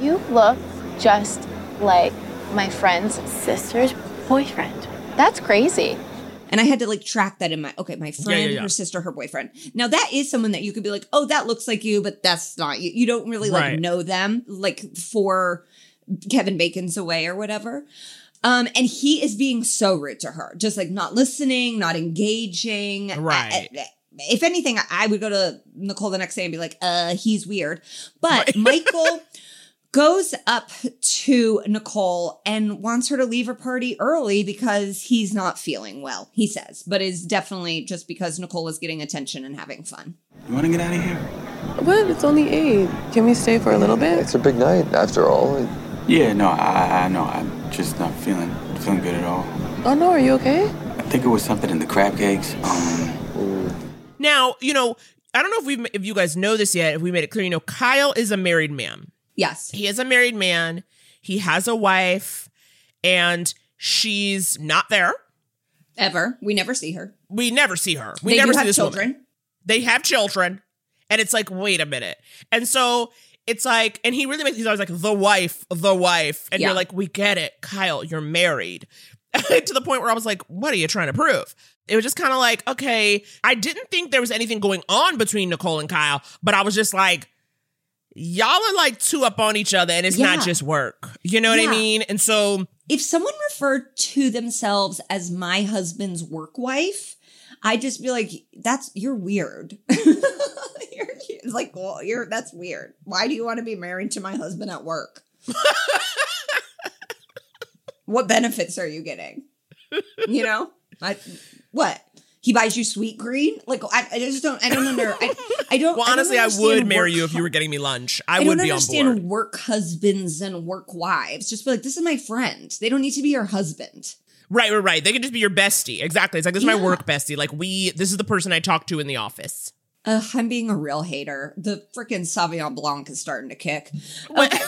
You look just like my friend's sister's boyfriend. That's crazy. And I had to like track that in my okay, my friend, yeah, yeah. her sister, her boyfriend. Now that is someone that you could be like, oh, that looks like you, but that's not you. You don't really like Right. know them, like for Kevin Bacon's away or whatever. Um, and he is being so rude to her, just like not listening, not engaging. Right. I- I- if anything, I would go to Nicole the next day and be like, uh, he's weird. But Michael goes up to Nicole and wants her to leave her party early because he's not feeling well, he says, but is definitely just because Nicole is getting attention and having fun. You want to get out of here? What? It's only eight. Can we stay for a little bit? It's a big night, after all. Yeah, no, I, I know. I'm just not feeling feeling good at all. Oh no, are you okay? I think it was something in the crab cakes. Um, Now, you know, I don't know if we if you guys know this yet, if we made it clear, you know, Kyle is a married man. Yes. He is a married man. He has a wife and she's not there. Ever. We never see her. We never see her. We They never do see have this children. woman. They have children. And it's like, wait a minute. And so it's like, and he really makes, he's always like, the wife, the wife. And Yeah. you're like, we get it. Kyle, you're married. to the point where I was like, what are you trying to prove? It was just kind of like, okay, I didn't think there was anything going on between Nicole and Kyle, but I was just like, y'all are like two up on each other and it's Yeah. not just work. You know what I mean? And so If someone referred to themselves as my husband's work wife, I'd just be like, that's, you're weird. you're, it's like, well, you're, that's weird. Why do you want to be married to my husband at work? what benefits are you getting? You know, I, what? He buys you Sweetgreen? Like, I, I just don't, I don't under, I, I don't. well, I honestly, I, understand would marry you if you were getting me lunch. I, I, would be on understand board. work husbands and work wives. Just be like, this is my friend. They don't need to be your husband. Right, right, right. They could just be your bestie. Exactly. It's like this is my work bestie. Like we, this is the person I talk to in the office. Ugh, I'm being a real hater. The freaking Sauvignon Blanc is starting to kick. Okay.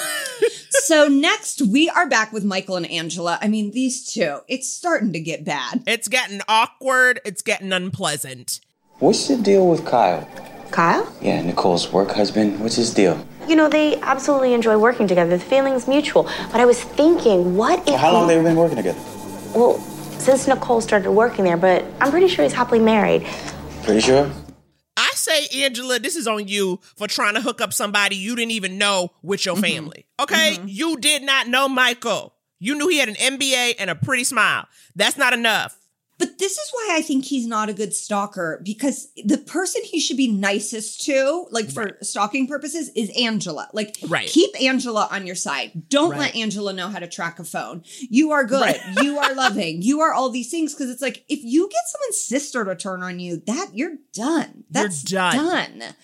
so next we are back with Michael and Angela. I mean, these two, it's starting to get bad. It's getting awkward. It's getting unpleasant. What's the deal with Kyle? Kyle? Yeah, Nicole's work husband. What's his deal? You know, they absolutely enjoy working together. The feeling's mutual. But I was thinking, what if. how long we- they been working together? Well, since Nicole started working there, but I'm pretty sure he's happily married. Pretty sure. I say, Angela, this is on you for trying to hook up somebody you didn't even know with your mm-hmm. family. Okay? Mm-hmm. You did not know Michael. You knew he had an MBA and a pretty smile. That's not enough. But this is why I think he's not a good stalker because the person he should be nicest to, like for stalking purposes, is Angela. Like, Right. keep Angela on your side. Don't let Angela know how to track a phone. You are good. Right. You are loving. You are all these things because it's like if you get someone's sister to turn on you, that you're done. That's done. done.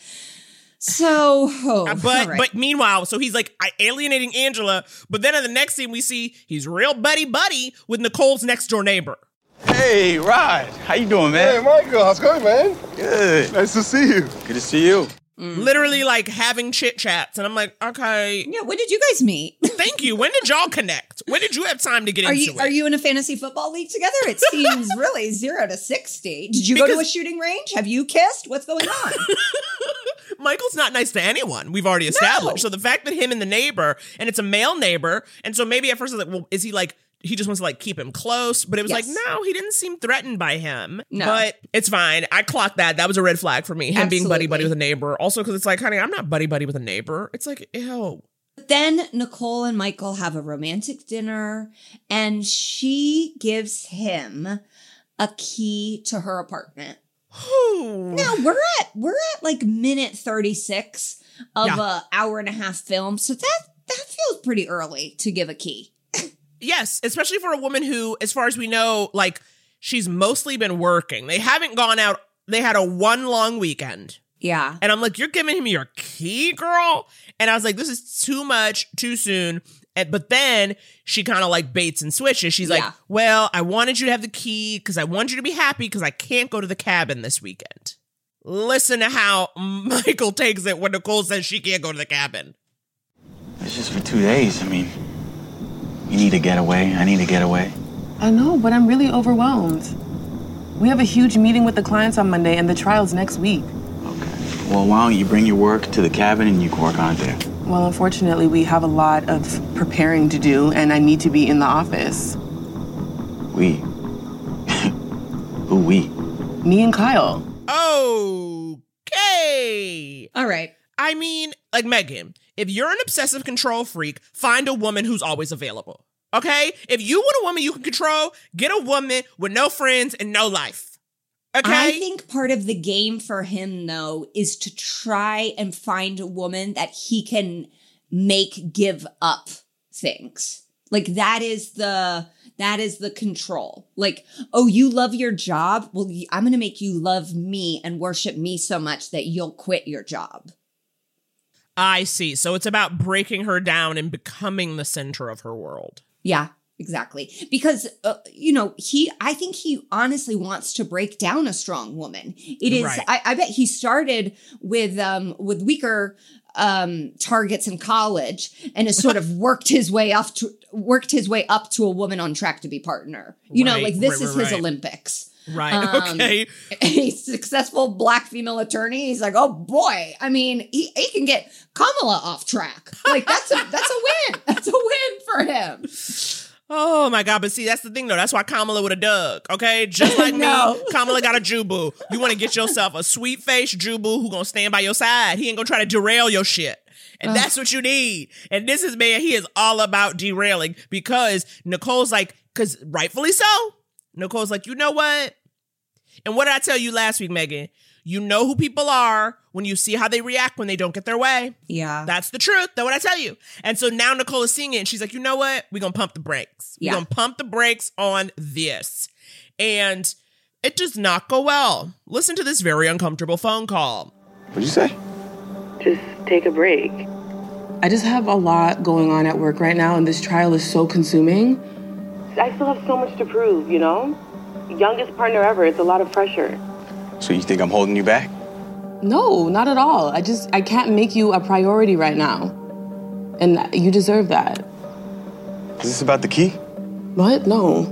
So, oh, Uh, but right. but meanwhile, so he's like alienating Angela, but then in the next scene we see he's real buddy buddy with Nicole's next door neighbor. Hey, Rod. How you doing, man? Hey, Michael, how's it going, man? Good. Nice to see you. Good to see you. Mm. Literally like having chit chats, and I'm like, okay, yeah, when did you guys meet? thank you. When did y'all connect? When did you have time to get Are into you it? are you in a fantasy football league together? It seems really zero to sixty. Did you go to a shooting range? Have you kissed? What's going on? Michael's not nice to anyone. We've already established. So the fact that him and the neighbor, and it's a male neighbor, and so maybe at first I was like, well, is he like he just wants to like keep him close? But it was like, no, he didn't seem threatened by him. No. But it's fine. I clocked that. That was a red flag for me. Him being buddy buddy with a neighbor. Also, because it's like, honey, I'm not buddy buddy with a neighbor. It's like, ew. then Nicole and Michael have a romantic dinner, and she gives him a key to her apartment. Now we're at we're at like minute thirty six of Yeah. a hour and a half film, so that that feels pretty early to give a key. Yes, especially for a woman who, as far as we know, like she's mostly been working. They haven't gone out. They had a one long weekend. Yeah. And I'm like, you're giving him your key, girl? And I was like, this is too much, too soon. And, but then she kind of like baits and switches. She's like, well, I wanted you to have the key because I want you to be happy because I can't go to the cabin this weekend. Listen to how Michael takes it when Nicole says she can't go to the cabin. It's just for two days. I mean, you need a getaway. I need a getaway. I know, but I'm really overwhelmed. We have a huge meeting with the clients on Monday and the trial's next week. Okay. Well, why don't you bring your work to the cabin and you can work on it there? Well, unfortunately, we have a lot of preparing to do, and I need to be in the office. We. Who we? Me and Kyle. Okay. All right. I mean, like Megan, if you're an obsessive control freak, find a woman who's always available. Okay? If you want a woman you can control, get a woman with no friends and no life. Okay? I think part of the game for him, though, is to try and find a woman that he can make give up things. Like that is the that is the control. Like, oh, you love your job? Well, I'm going to make you love me and worship me so much that you'll quit your job. I see. So it's about breaking her down and becoming the center of her world. Yeah, exactly. Because uh, you know, he I think he honestly wants to break down a strong woman. It is Right. I, I bet he started with um with weaker um targets in college and has sort of worked his way up to worked his way up to a woman on track to be partner. You know, like this right, is right, his right. Olympics. Right. Um, okay. a successful black female attorney. He's like, oh boy. I mean, he, he can get Kamala off track. Like that's a that's a win. That's a win for him. Oh my god, but see, that's the thing though. That's why Kamala would have dug. Okay, just like No. me, Kamala got a Jubu. You want to get yourself a sweet face Jubu who gonna stand by your side. He ain't gonna try to derail your shit. And Ugh. that's what you need. And this is man, he is all about derailing because Nicole's like, because rightfully so. Nicole's like, you know what? And what did I tell you last week, Megan? You know who people are when you see how they react when they don't get their way. Yeah. That's the truth. That's what I tell you. And so now Nicole is seeing it and she's like, you know what? We're going to pump the brakes. Yeah. We're going to pump the brakes on this. And it does not go well. Listen to this very uncomfortable phone call. What'd you say? Just take a break. I just have a lot going on at work right now, and this trial is so consuming. I still have so much to prove, you know? Youngest partner ever, it's a lot of pressure. So you think I'm holding you back? No, not at all. I just, I can't make you a priority right now. And you deserve that. Is this about the key? What? No.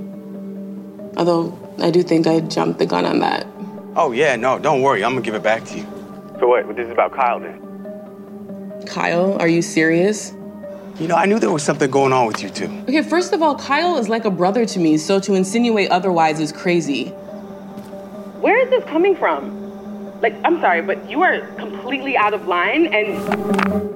Although, I do think I jumped the gun on that. Oh yeah, no, don't worry. I'm gonna give it back to you. So what? This is about Kyle then? Kyle, are you serious? You know, I knew there was something going on with you two. Okay, first of all, Kyle is like a brother to me, so to insinuate otherwise is crazy. Where is this coming from? Like, I'm sorry, but you are completely out of line and.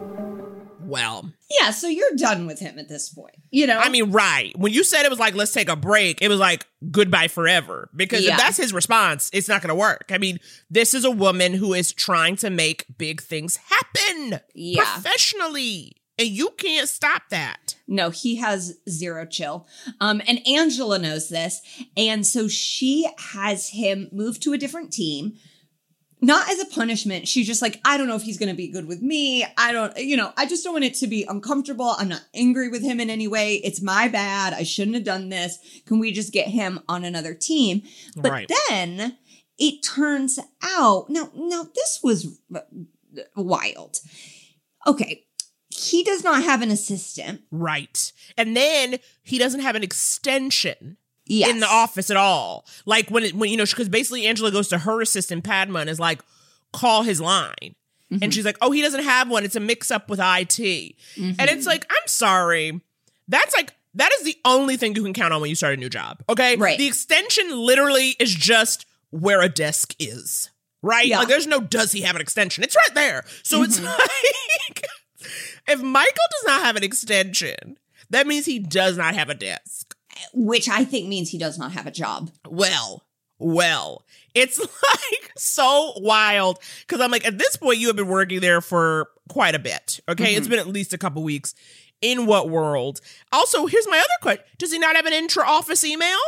Well, Yeah, so you're done with him at this point. You know? I mean, right. When you said it was like, let's take a break, it was like goodbye forever. Because Yeah. if that's his response, it's not going to work. I mean, this is a woman who is trying to make big things happen Yeah. professionally. And you can't stop that. No, he has zero chill. Um, and Angela knows this. And so she has him move to a different team. Not as a punishment. She's just like, I don't know if he's going to be good with me. I don't, you know, I just don't want it to be uncomfortable. I'm not angry with him in any way. It's my bad. I shouldn't have done this. Can we just get him on another team? But Right. then it turns out, now, now this was wild. Okay. He does not have an assistant. Right. And then he doesn't have an extension Yes. in the office at all. Like when it, when you know, because basically Angela goes to her assistant Padma and is like, call his line. And mm-hmm. she's like, oh, he doesn't have one. It's a mix up with IT. Mm-hmm. And it's like, I'm sorry. That's like, that is the only thing you can count on when you start a new job. Okay. Right. The extension literally is just where a desk is. Right? Yeah. Like there's no does he have an extension? It's right there. So it's mm-hmm. like if Michael does not have an extension, that means he does not have a desk. which I think means he does not have a job. Well, well, it's like so wild because I'm like, at this point, you have been working there for quite a bit. Okay. It's mm-hmm. been at least a couple weeks. In what world? Also, here's my other question Does he not have an intra office email?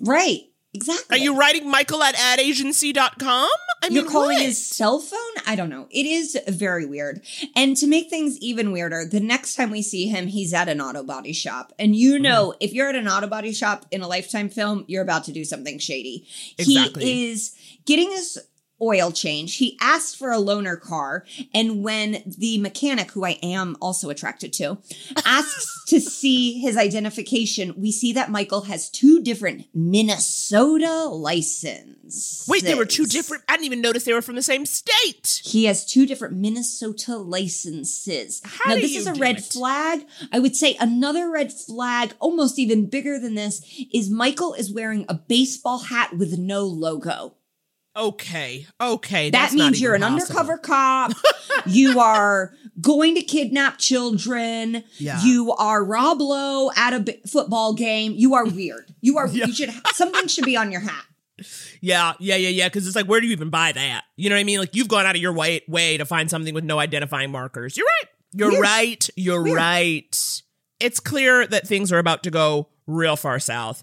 Right. Exactly. Are you writing Michael at adagency.com? I You're mean, calling what? his cell phone? I don't know. It is very weird. And to make things even weirder, the next time we see him, he's at an auto body shop. And Mm. you know, if you're at an auto body shop in a lifetime film, you're about to do something shady. Exactly. He is getting his oil change. He asked for a loaner car. And when the mechanic, who I am also attracted to, asks to see his identification, we see that Michael has two different Minnesota licenses. Wait, they were two different. I didn't even notice they were from the same state. He has two different Minnesota licenses. How now, this is a red it? flag. I would say another red flag, almost even bigger than this, is Michael is wearing a baseball hat with no logo. Okay, okay. That means you're an possible. undercover cop. you are going to kidnap children. Yeah. You are Rob Lowe at a b- football game. You are weird. You are. You should. Something should be on your hat. Yeah, yeah, yeah, yeah. Because it's like, where do you even buy that? You know what I mean? Like, you've gone out of your way, way to find something with no identifying markers. You're right. You're Weird. right. You're Weird. right. It's clear that things are about to go real far south.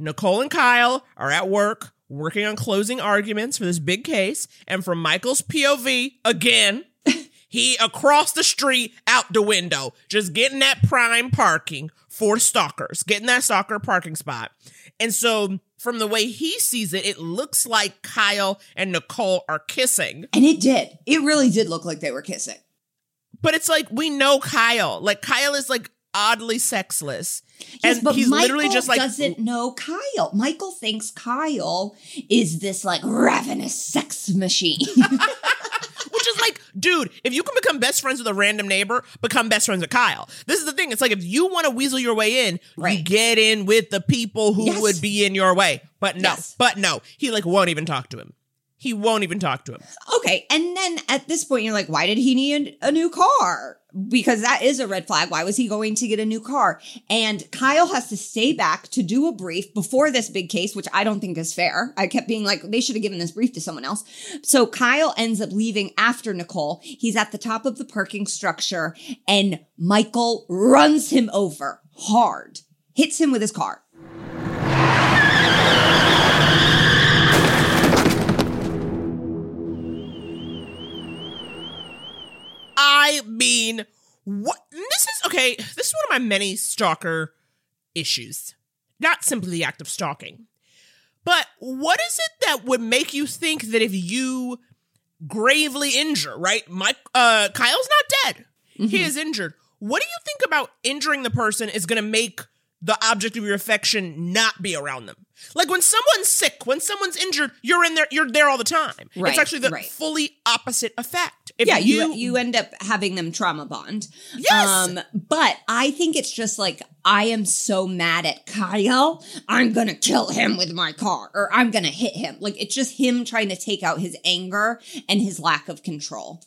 Nicole and Kyle are at work working on closing arguments for this big case. And from Michael's POV, again, he across the street out the window, just getting that prime parking for stalkers, getting that stalker parking spot. And so, from the way he sees it, it looks like Kyle and Nicole are kissing. And it did. It really did look like they were kissing. But it's like we know Kyle. Like Kyle is like oddly sexless. Yes, and but he's Michael literally just like doesn't know Kyle. Michael thinks Kyle is this like ravenous sex machine. Which is like, dude, if you can become best friends with a random neighbor, become best friends with Kyle. This is the thing. It's like if you want to weasel your way in, you get in with the people who Yes. would be in your way. But no, Yes. but no. He like won't even talk to him. He won't even talk to him. okay, and then at this point, you're like, why did he need a new car? Because that is a red flag. Why was he going to get a new car? And Kyle has to stay back to do a brief before this big case, which I don't think is fair. I kept being like, they should have given this brief to someone else. So Kyle ends up leaving after Nicole. He's at the top of the parking structure, and Michael runs him over hard, hits him with his car. I mean, what this is okay, this is one of my many stalker issues. Not simply the act of stalking. But what is it that would make you think that if you gravely injure, right? Mike uh Kyle's not dead. He is injured. What do you think about injuring the person is going to make the object of your affection not be around them? Like when someone's sick, when someone's injured, you're in there you're there all the time. Right, it's actually the right. fully opposite effect. If yeah, you, you end up having them trauma bond. Yes. Um, but I think it's just like I am so mad at Kyle. I'm gonna kill him with my car, or I'm gonna hit him. Like it's just him trying to take out his anger and his lack of control.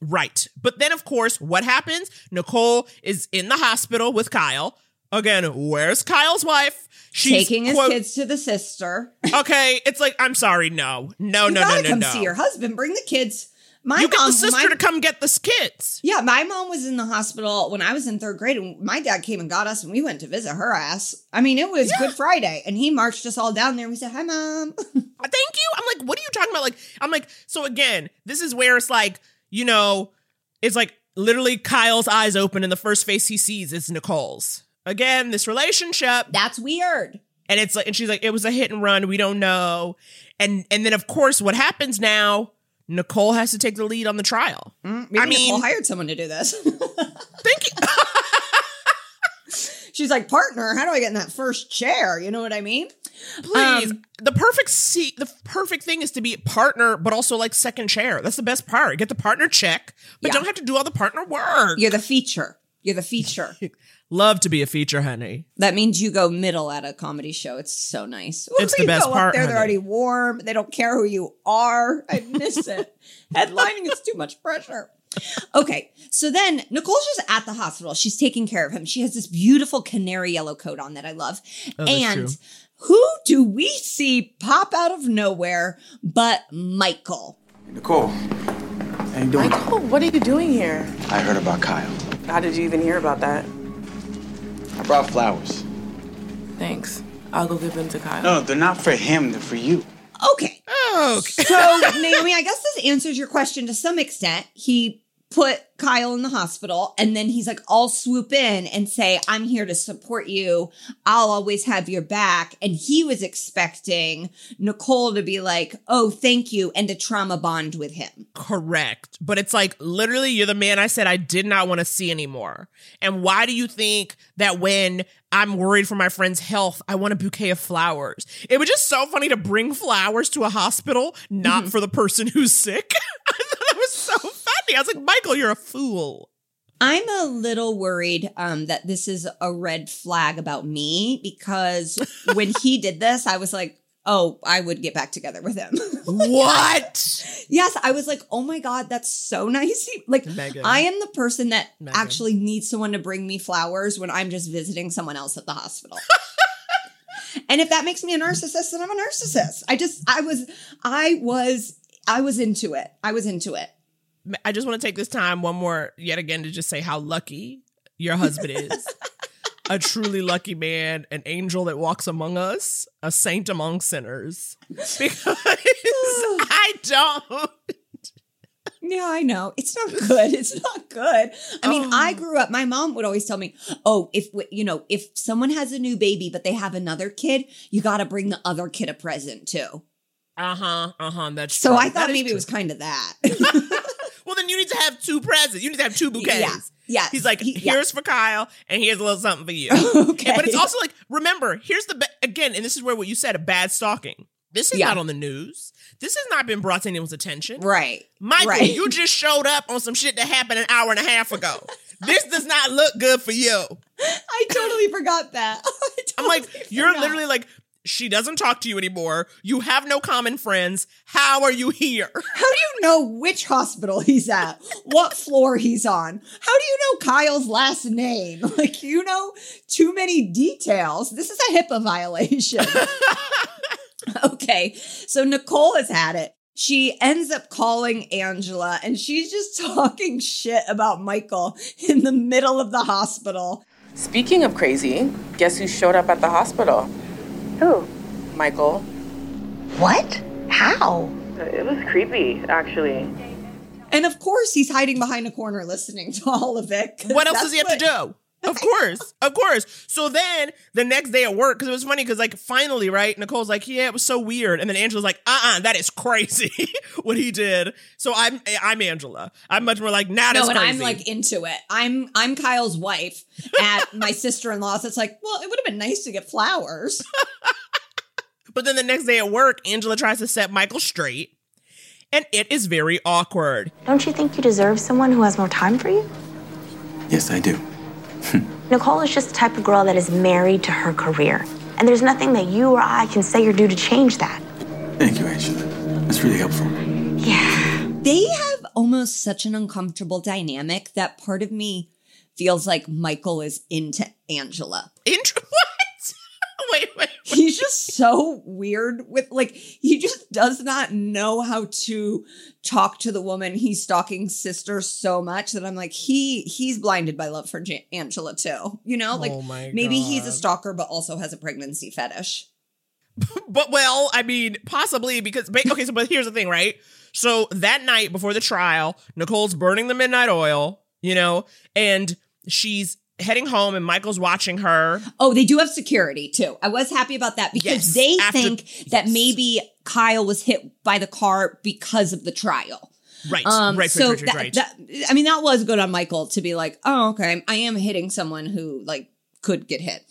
Right. But then, of course, what happens? Nicole is in the hospital with Kyle. Again, where's Kyle's wife? She's taking his quote- kids to the sister. Okay, it's like, I'm sorry, no. No, you no, gotta no, no, come no. see your husband. Bring the kids. My you get mom, the sister my- to come get the kids. Yeah, my mom was in the hospital when I was in third grade, and my dad came and got us, and we went to visit her ass. I mean, it was Good Friday, and he marched us all down there. We said, "Hi, mom." Uh, thank you. I'm like, what are you talking about? Like, I'm like, so again, this is where it's like, you know, it's like literally Kyle's eyes open, and the first face he sees is Nicole's. Again, this relationship. That's weird. And it's like, and she's like, it was a hit and run. We don't know. And and then of course, what happens now? Nicole has to take the lead on the trial. Maybe I mean, Nicole hired someone to do this. thank you. She's like, partner, how do I get in that first chair? You know what I mean? Please. Um, the perfect seat, the perfect thing is to be partner, but also like second chair. That's the best part. Get the partner check, but Yeah. don't have to do all the partner work. You're the feature. You're the feature. Love to be a feature, honey. That means you go middle at a comedy show. It's so nice. It's the You best go up part, there, they're already warm. They don't care who you are. I miss it. Headlining is too much pressure. Okay, so then Nicole's just at the hospital. She's taking care of him. She has this beautiful canary yellow coat on that I love. Oh, and who do we see pop out of nowhere but Michael? Nicole, how you doing? Michael, what are you doing here? I heard about Kyle. How did you even hear about that? I brought flowers. Thanks. I'll go give them to Kyle. No, they're not for him. They're for you. Okay. Oh, okay. So, Naomi, I guess this answers your question to some extent. He put Kyle in the hospital and then he's like, I'll swoop in and say, I'm here to support you. I'll always have your back. And he was expecting Nicole to be like, oh, thank you, and to trauma bond with him. Correct. But it's like literally you're the man I said I did not want to see anymore. And why do you think that when I'm worried for my friend's health, I want a bouquet of flowers? It was just so funny to bring flowers to a hospital, not mm-hmm. for the person who's sick. I thought that was so funny. I was like, Michael, you're a fool. I'm a little worried um, that this is a red flag about me because when he did this, I was like, oh, I would get back together with him. What? yes, I was like, oh my God, that's so nice. Like, Megan. I am the person that Megan. actually needs someone to bring me flowers when I'm just visiting someone else at the hospital. and if that makes me a narcissist, then I'm a narcissist. I just, I was, I was, I was into it. I was into it. I just want to take this time one more yet again to just say how lucky your husband is. a truly lucky man, an angel that walks among us, a saint among sinners. Because I don't. Yeah, I know. It's not good. It's not good. I mean, I grew up, my mom would always tell me, oh, if, you know, if someone has a new baby, but they have another kid, you got to bring the other kid a present too. Uh huh. Uh huh. That's So true. I thought That maybe it was kind of that. Well, then you need to have two presents. You need to have two bouquets. Yeah. Yes. He's like, He- yeah. here's for Kyle, and here's a little something for you. Okay. And- But it's also like, remember, here's the ba- again, and this is where what you said, a bad stalking. This is Yeah. not on the news. This has not been brought to anyone's attention. right. Michael, Right. you just showed up on some shit that happened an hour and a half ago. this does not look good for you. I totally forgot that. I I'm like, totally you're literally like, she doesn't talk to you anymore. You have no common friends. How are you here? How do you know which hospital he's at? What floor he's on? How do you know Kyle's last name? Like, you know too many details. This is a HIPAA violation. okay, so Nicole has had it. She ends up calling Angela and she's just talking shit about Michael in the middle of the hospital. Speaking of crazy, guess who showed up at the hospital? Who? Michael. What? How? It was creepy, actually. And of course, he's hiding behind a corner listening to all of it. What else does he have what- to do? Of course, of course. So then the next day at work, because it was funny, because like finally, right? Nicole's like, "Yeah, it was so weird," and then Angela's like, "Uh, uh that is crazy what he did." So I'm, I'm Angela. I'm much more like, "Nah, that's no, and crazy." I'm like into it. I'm I'm Kyle's wife at my sister in law's. It's like, well, it would have been nice to get flowers. But then the next day at work, Angela tries to set Michael straight, and it is very awkward. Don't you think you deserve someone who has more time for you? Yes, I do. Nicole is just the type of girl that is married to her career. And there's nothing that you or I can say or do to change that. Thank you, Angela. That's really helpful. Yeah. They have almost such an uncomfortable dynamic that part of me feels like Michael is into Angela. Into what? wait, wait. He's just so weird with like he just does not know how to talk to the woman he's stalking sister so much that I'm like he he's blinded by love for Jan- Angela too. You know, like Oh my maybe he's a stalker but also has a pregnancy fetish. But well, I mean, possibly because ba- okay. So, but here's the thing, right? So that night before the trial, Nicole's burning the midnight oil, you know, and she's heading home, and Michael's watching her. Oh, they do have security too. I was happy about that Yes, because they after- think that maybe Kyle was hit by the car because of the trial. Right, Um, right, so right, right, that, right. that- I mean, that was good on Michael to be like, oh, okay, I am hitting someone who like could get hit.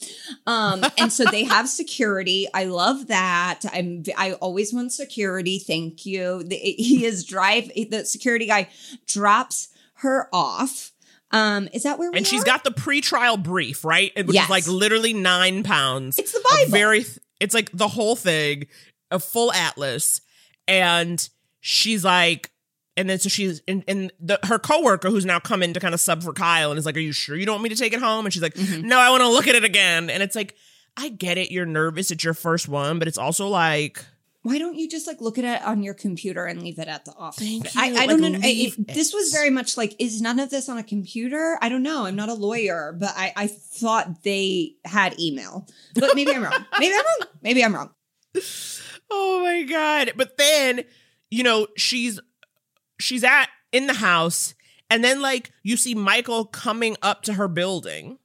Um, and so they have security. I love that. I'm I always want security. Thank you. The, he is drive the security guy drops her off. Um, is that where we are? And she's are? got the pre-trial brief, right? Which Yes. is like literally nine pounds. It's the Bible. Very. th- It's like the whole thing, a full atlas, and she's like, and then so she's and, and the, her coworker who's now come in to kind of sub for Kyle and is like, "Are you sure you don't want me to take it home?" And she's like, Mm-hmm. "No, I want to look at it again." And it's like, I get it, you're nervous, it's your first one, but it's also like. Why don't you just like look at it on your computer and leave it at the office? Thank I. I don't know. It, this was very much like, is none of this on a computer? I don't know. I'm not a lawyer, but I, I thought they had email. But maybe I'm wrong. Maybe I'm wrong. Maybe I'm wrong. Oh my god. But then, you know, she's she's at in the house and then like you see Michael coming up to her building.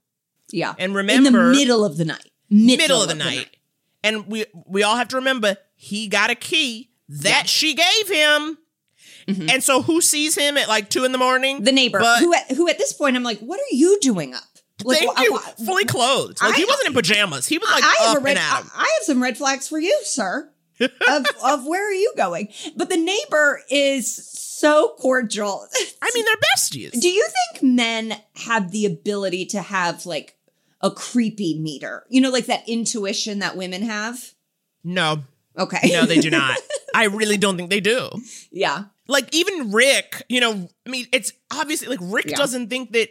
Yeah. And remember in the middle of the night. Middle, middle of the night. And we we all have to remember he got a key that she gave him. And so who sees him at like two in the morning? Mm-hmm. The neighbor, But- who at, who at this point I'm like, what are you doing up? Like, Thank you. wh- Fully clothed. Like he wasn't in pajamas. He was like I have red. and I. I have some red flags for you, sir. of of where are you going? But the neighbor is so cordial. I mean, they're besties. Do you think men have the ability to have like a creepy meter? You know, like that intuition that women have. No. Okay. No, they do not. I really don't think they do. yeah. Like even Rick, you know, I mean, it's obviously like Rick Yeah. doesn't think that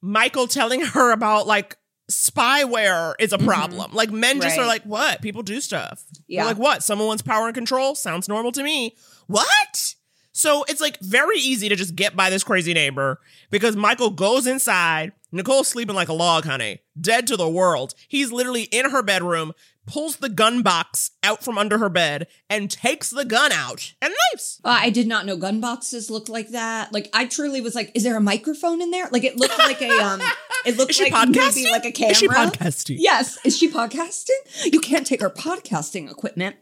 Michael telling her about like spyware is a problem. Like men just are Mm-hmm. Like, what? People do stuff. They're Yeah. like, what? Someone wants power and control? Sounds normal to me. What? So it's like very easy to just get by this crazy neighbor because Michael goes inside. Nicole's sleeping like a log, honey, dead to the world. He's literally in her bedroom, pulls the gun box out from under her bed, and takes the gun out and leaves. Uh, I did not know gun boxes looked like that. Like I truly was like, is there a microphone in there? Like it looked like a um it looked like maybe podcasting? like a camera. Is she podcasting? Yes. Is she podcasting? You can't take her podcasting equipment.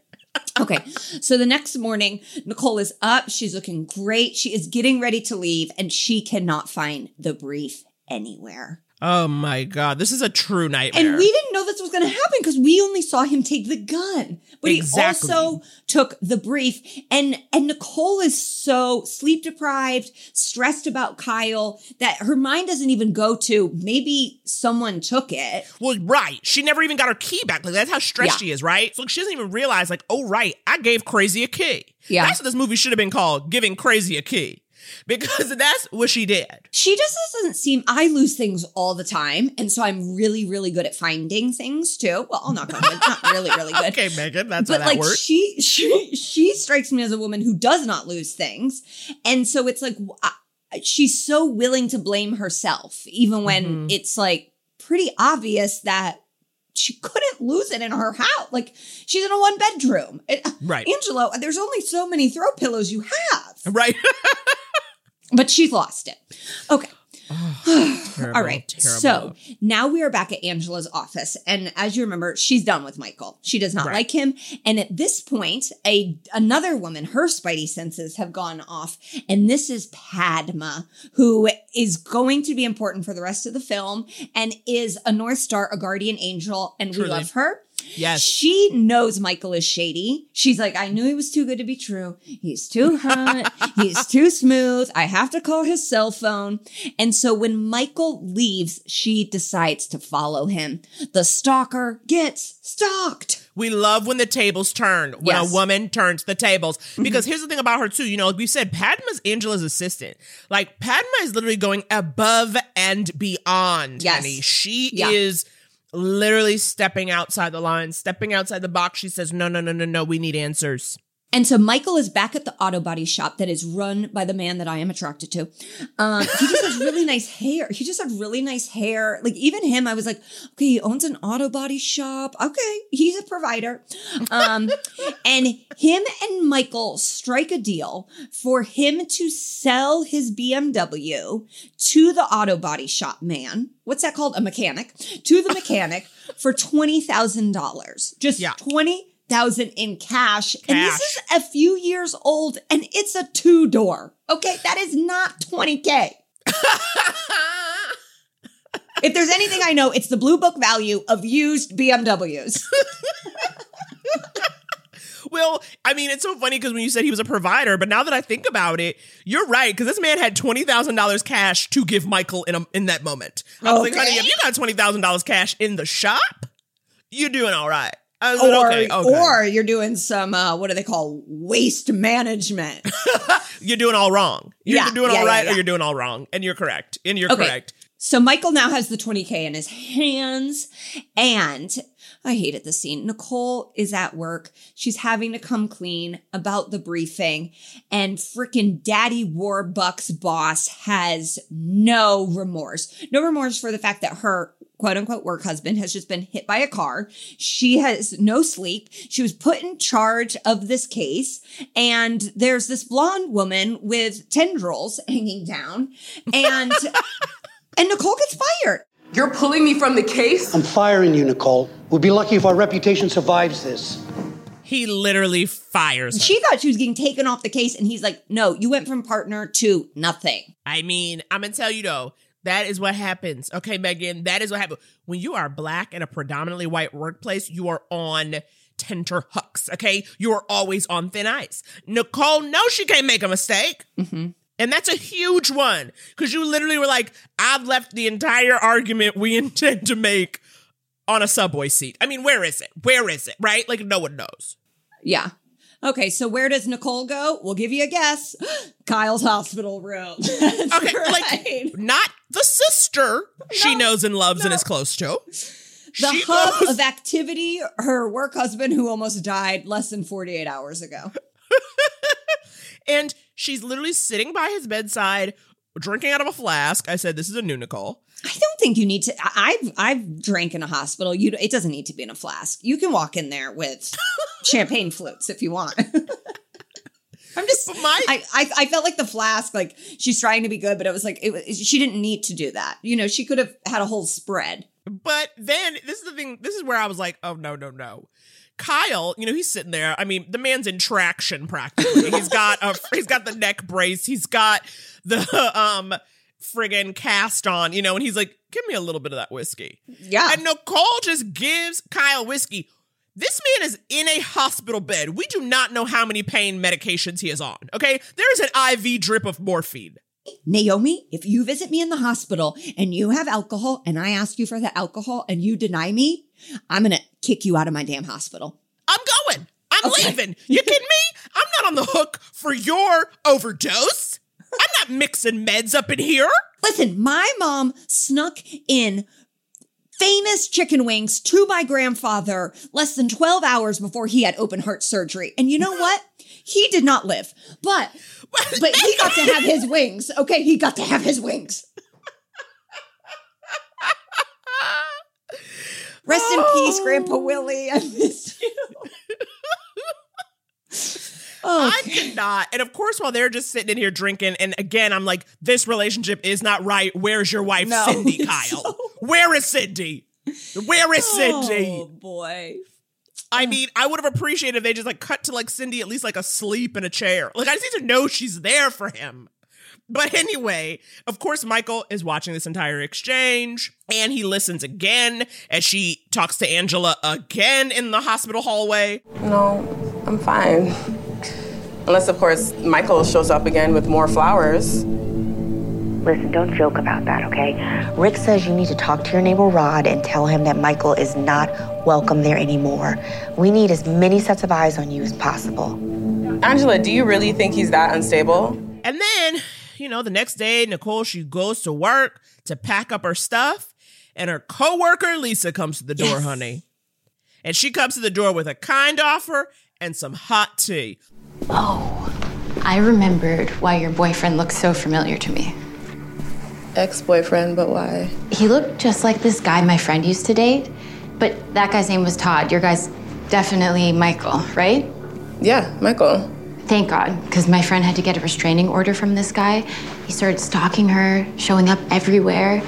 Okay. So the next morning, Nicole is up. She's looking great. She is getting ready to leave and she cannot find the brief anywhere. Oh my god, this is a true nightmare. And we didn't know this was going to happen because we only saw him take the gun. But Exactly. he also took the brief. And and Nicole is so sleep deprived, stressed about Kyle that her mind doesn't even go to maybe someone took it. Well, right. She never even got her key back. Like that's how stressed Yeah. she is, right? So she doesn't even realize, like, oh right, I gave Crazy a key. Yeah. That's what this movie should have been called, Giving Crazy a Key. Because that's what she did. She just doesn't seem I lose things all the time. And so I'm really, really good at finding things too. Well, I'll knock on wood. Not really, really good. Okay, Megan, that's but how that like works. she she she strikes me as a woman who does not lose things and so it's like she's so willing to blame herself even when Mm-hmm. it's like pretty obvious that she couldn't lose it in her house. Like she's in a one bedroom It- uh, Right. angelo there's only so many throw pillows you have. Right. but she's lost it. Okay Terrible, all right. terrible. So now we are back at Angela's office. And as you remember, she's done with Michael. She does not Right. like him. And at this point, a another woman, her spidey senses have gone off. And this is Padma, who is going to be important for the rest of the film and is a North Star, a guardian angel, and Truly. we love her. Yes. She knows Michael is shady. She's like, I knew he was too good to be true. He's too hot. He's too smooth. I have to call his cell phone. And so when Michael leaves, she decides to follow him. The stalker gets stalked. We love when the tables turn, when Yes. a woman turns the tables. Mm-hmm. Because here's the thing about her, too. You know, like we said, Padma's Angela's assistant. Like, Padma is literally going above and beyond, Yes. honey. She Yeah. is literally stepping outside the line, stepping outside the box. She says, no, no, no, no, no, we need answers. And so Michael is back at the auto body shop that is run by the man that I am attracted to. Um, he just has really nice hair. He just had really nice hair. Like even him, I was like, okay, he owns an auto body shop. Okay, he's a provider. Um, and him and Michael strike a deal for him to sell his BMW to the auto body shop man. What's that called? A mechanic to the mechanic for twenty thousand dollars. Just Yeah. twenty thousand in cash. And this is a few years old and it's a two door. Okay, that is not 20K. if there's anything I know, it's the blue book value of used BMWs. Well, I mean, it's so funny because when you said he was a provider, but now that I think about it, you're right because this man had twenty thousand dollars cash to give Michael in a, in that moment. I was like, honey, if you got twenty thousand dollars cash in the shop, you're doing all right. Or, okay, okay. or you're doing some uh, what do they call waste management? you're doing all wrong. You're Yeah, doing yeah, all yeah, yeah. or you're doing all wrong, and you're correct. And you're Okay. correct. So Michael now has the 20K in his hands. And I hated the scene. Nicole is at work. She's having to come clean about the briefing. And freaking Daddy Warbucks boss has no remorse. No remorse for the fact that her quote unquote work husband has just been hit by a car. She has no sleep. She was put in charge of this case. And there's this blonde woman with tendrils hanging down. And and Nicole gets fired. You're pulling me from the case? I'm firing you, Nicole. We'll be lucky if our reputation survives this. He literally fires her. She thought she was getting taken off the case, and he's like, no, you went from partner to nothing. I mean, I'm gonna tell you though, that is what happens. Okay, Megan, that is what happens when you are black in a predominantly white workplace. You are on tenter hooks. Okay, you are always on thin ice. Nicole knows she can't make a mistake. Mm-hmm. And that's a huge one because you literally were like, I've left the entire argument we intend to make on a subway seat. I mean, where is it? Where is it? Right? Like, no one knows. Yeah. Okay, so where does Nicole go? We'll give you a guess. Kyle's hospital room. Okay, right. like, not the sister she knows and loves and is close to. the she hub goes- of activity, her work husband who almost died less than 48 hours ago. And she's literally sitting by his bedside, drinking out of a flask. I said, This is a new Nicole. I don't think you need to. I've I've drank in a hospital. You it doesn't need to be in a flask. You can walk in there with champagne flutes if you want. I'm just I, I I felt like the flask like she's trying to be good, but it was like it was, she didn't need to do that. You know, she could have had a whole spread. But then this is the thing. This is where I was like, oh no, no, no. Kyle, you know, he's sitting there. I mean, the man's in traction practically. he's got a he's got the neck brace. He's got the um friggin' cast on, you know, and he's like, give me a little bit of that whiskey. Yeah. And Nicole just gives Kyle whiskey. This man is in a hospital bed. We do not know how many pain medications he is on. Okay. There's an IV drip of morphine. Naomi, if you visit me in the hospital and you have alcohol and I ask you for the alcohol and you deny me, I'm going to kick you out of my damn hospital. I'm going. I'm leaving. You kidding me? I'm not on the hook for your overdose. I'm not mixing meds up in here. Listen, my mom snuck in famous chicken wings to my grandfather less than 12 hours before he had open heart surgery. And you know what? He did not live. But but he got to have his wings. Okay, he got to have his wings. Rest in peace, Grandpa oh. Willie. I missed you. Oh, I cannot. And of course, while they're just sitting in here drinking, and again, I'm like, this relationship is not right. Where's your wife, No, Cindy Kyle? Where is Cindy? Where is Cindy? Oh boy. I mean, I would have appreciated if they just like cut to like Cindy at least like asleep in a chair. Like I just need to know she's there for him. But anyway, of course, Michael is watching this entire exchange and he listens again as she talks to Angela again in the hospital hallway. No, I'm fine. Unless, of course, Michael shows up again with more flowers. Listen, don't joke about that, okay? Rick says you need to talk to your neighbor Rod and tell him that Michael is not welcome there anymore. We need as many sets of eyes on you as possible. Angela, do you really think he's that unstable? And then, you know, the next day, Nicole, she goes to work to pack up her stuff, and her coworker, Lisa, comes to the door, Yes. honey. And she comes to the door with a kind offer and some hot tea. Oh, I remembered why your boyfriend looked so familiar to me. Ex boyfriend, but why? He looked just like this guy my friend used to date, but that guy's name was Todd. Your guy's definitely Michael, right? Yeah, Michael. Thank God, because my friend had to get a restraining order from this guy. He started stalking her, showing up everywhere.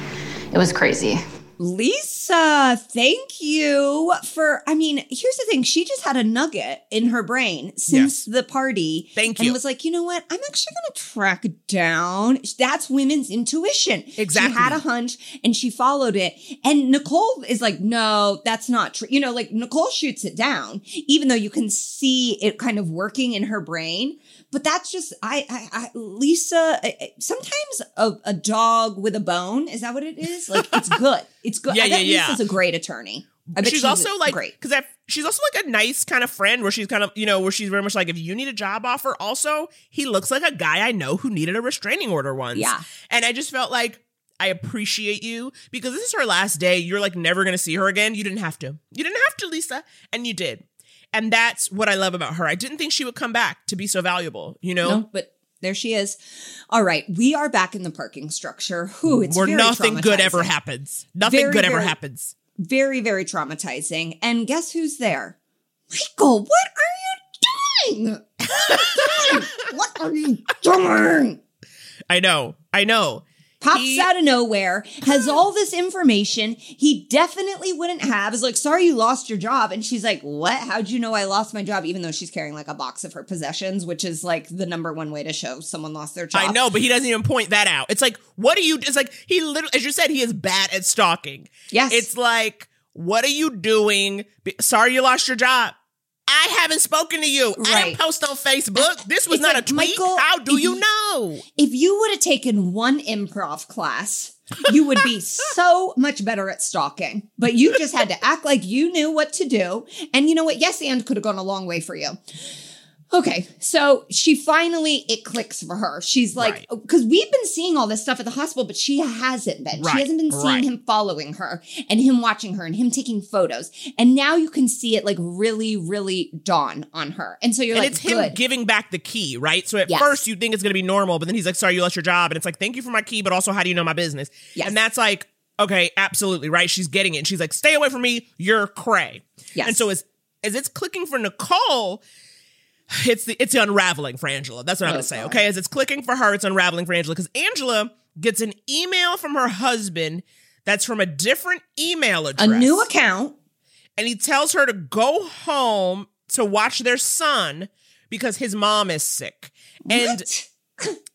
It was crazy. Lisa, thank you for. I mean, here's the thing. She just had a nugget in her brain since the party. Thank And you. was like, you know what? I'm actually going to track down. That's women's intuition. Exactly. She had a hunch and she followed it. And Nicole is like, no, that's not true. You know, like Nicole shoots it down, even though you can see it kind of working in her brain. But that's just, I, I, I Lisa, I- sometimes a, a dog with a bone, is that what it is? Like, it's good. It's good. Yeah, I yeah, yeah. Lisa's a great attorney. I bet she's, also like great. because she's also like a nice kind of friend where she's kind of you know where she's very much like if you need a job offer also he looks like a guy i know who needed a restraining order once Yeah. and i just felt like i appreciate you because this is her last day you're like never gonna see her again you didn't have to you didn't have to lisa and you did and that's what i love about her i didn't think she would come back to be so valuable you know No, but there she is. All right, we are back in the parking structure. Whew, it's where nothing good ever happens nothing Very, good ever very- happens Very, very traumatizing. And guess who's there? Michael, what are you doing? Oh what are you doing? i know i know Pops out of nowhere, has all this information he definitely wouldn't have. Is like, sorry you lost your job. And she's like, what? How'd you know I lost my job? Even though she's carrying like a box of her possessions, which is like the number one way to show someone lost their job. I know, but he doesn't even point that out. It's like, what are you? It's like he literally, as you said, he is bad at stalking. Yes. It's like, what are you doing? Sorry, you lost your job. I haven't spoken to you. I Right. didn't post on Facebook. This was It's not like, a tweet. Michael, How do you you- know? If you would have taken one improv class, you would be so much better at stalking. But you just had to act like you knew what to do. And you know what? Yes, and could have gone a long way for you. Okay, so she finally it clicks for her. She's like, because we've been seeing all this stuff at the hospital, but she hasn't been. Right, She hasn't been seeing right. him following her and him watching her and him taking photos. And now you can see it like really, really dawn on her. And so you're and like, it's him good. giving back the key, right? So at Yes. first you think it's going to be normal, but then he's like, "Sorry, you lost your job," and it's like, "Thank you for my key, but also how do you know my business?" Yes. And that's like, okay, absolutely right. She's getting it. And she's like, "Stay away from me. You're cray." Yes. And so as as it's clicking for Nicole, it's the it's the unraveling for Angela. That's what I'm Oh, going to say. God. Okay, as it's clicking for her, it's unraveling for Angela because Angela gets an email from her husband that's from a different email address, a new account. and he tells her to go home to watch their son because his mom is sick. And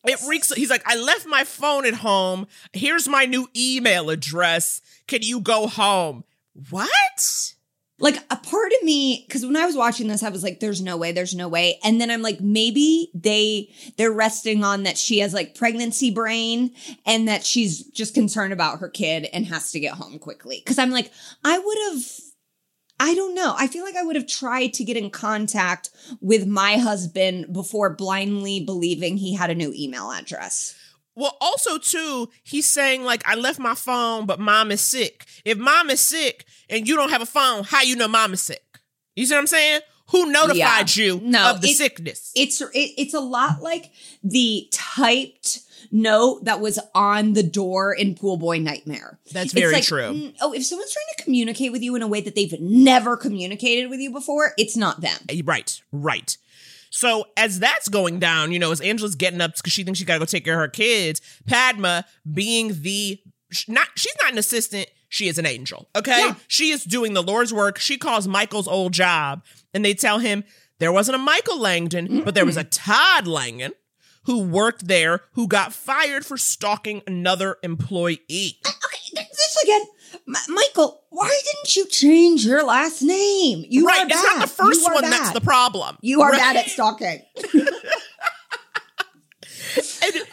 it reeks. He's like, I left my phone at home. Here's my new email address. Can you go home? What? Like a part of me because when i was watching this i was like there's no way there's no way and then i'm like maybe they they're resting on that she has like pregnancy brain and that she's just concerned about her kid and has to get home quickly because i'm like i would have I don't know. I feel like I would have tried to get in contact with my husband before blindly believing he had a new email address. Well, also too, he's saying like, I left my phone, but mom is sick. If mom is sick and you don't have a phone, how you know mom is sick? You see what I'm saying? Who notified Yeah. you No, of the it- sickness? It's it, it's a lot like the typed note that was on the door in Pool Boy Nightmare. That's very like, true. mm, oh, if someone's trying to communicate with you in a way that they've never communicated with you before, it's not them. Right, right. So as that's going down, you know, as Angela's getting up because she thinks she got to go take care of her kids, Padma being the not she's not an assistant, she is an angel. Okay, she is doing the Lord's work. She calls Michael's old job, and they tell him there wasn't a Michael Langdon, but there was a Todd Langdon who worked there who got fired for stalking another employee. Uh, okay, this again, M- Michael. Why didn't you change your last name? You right, are it's bad. not the first one bad. that's the problem. You are Right? bad at stalking.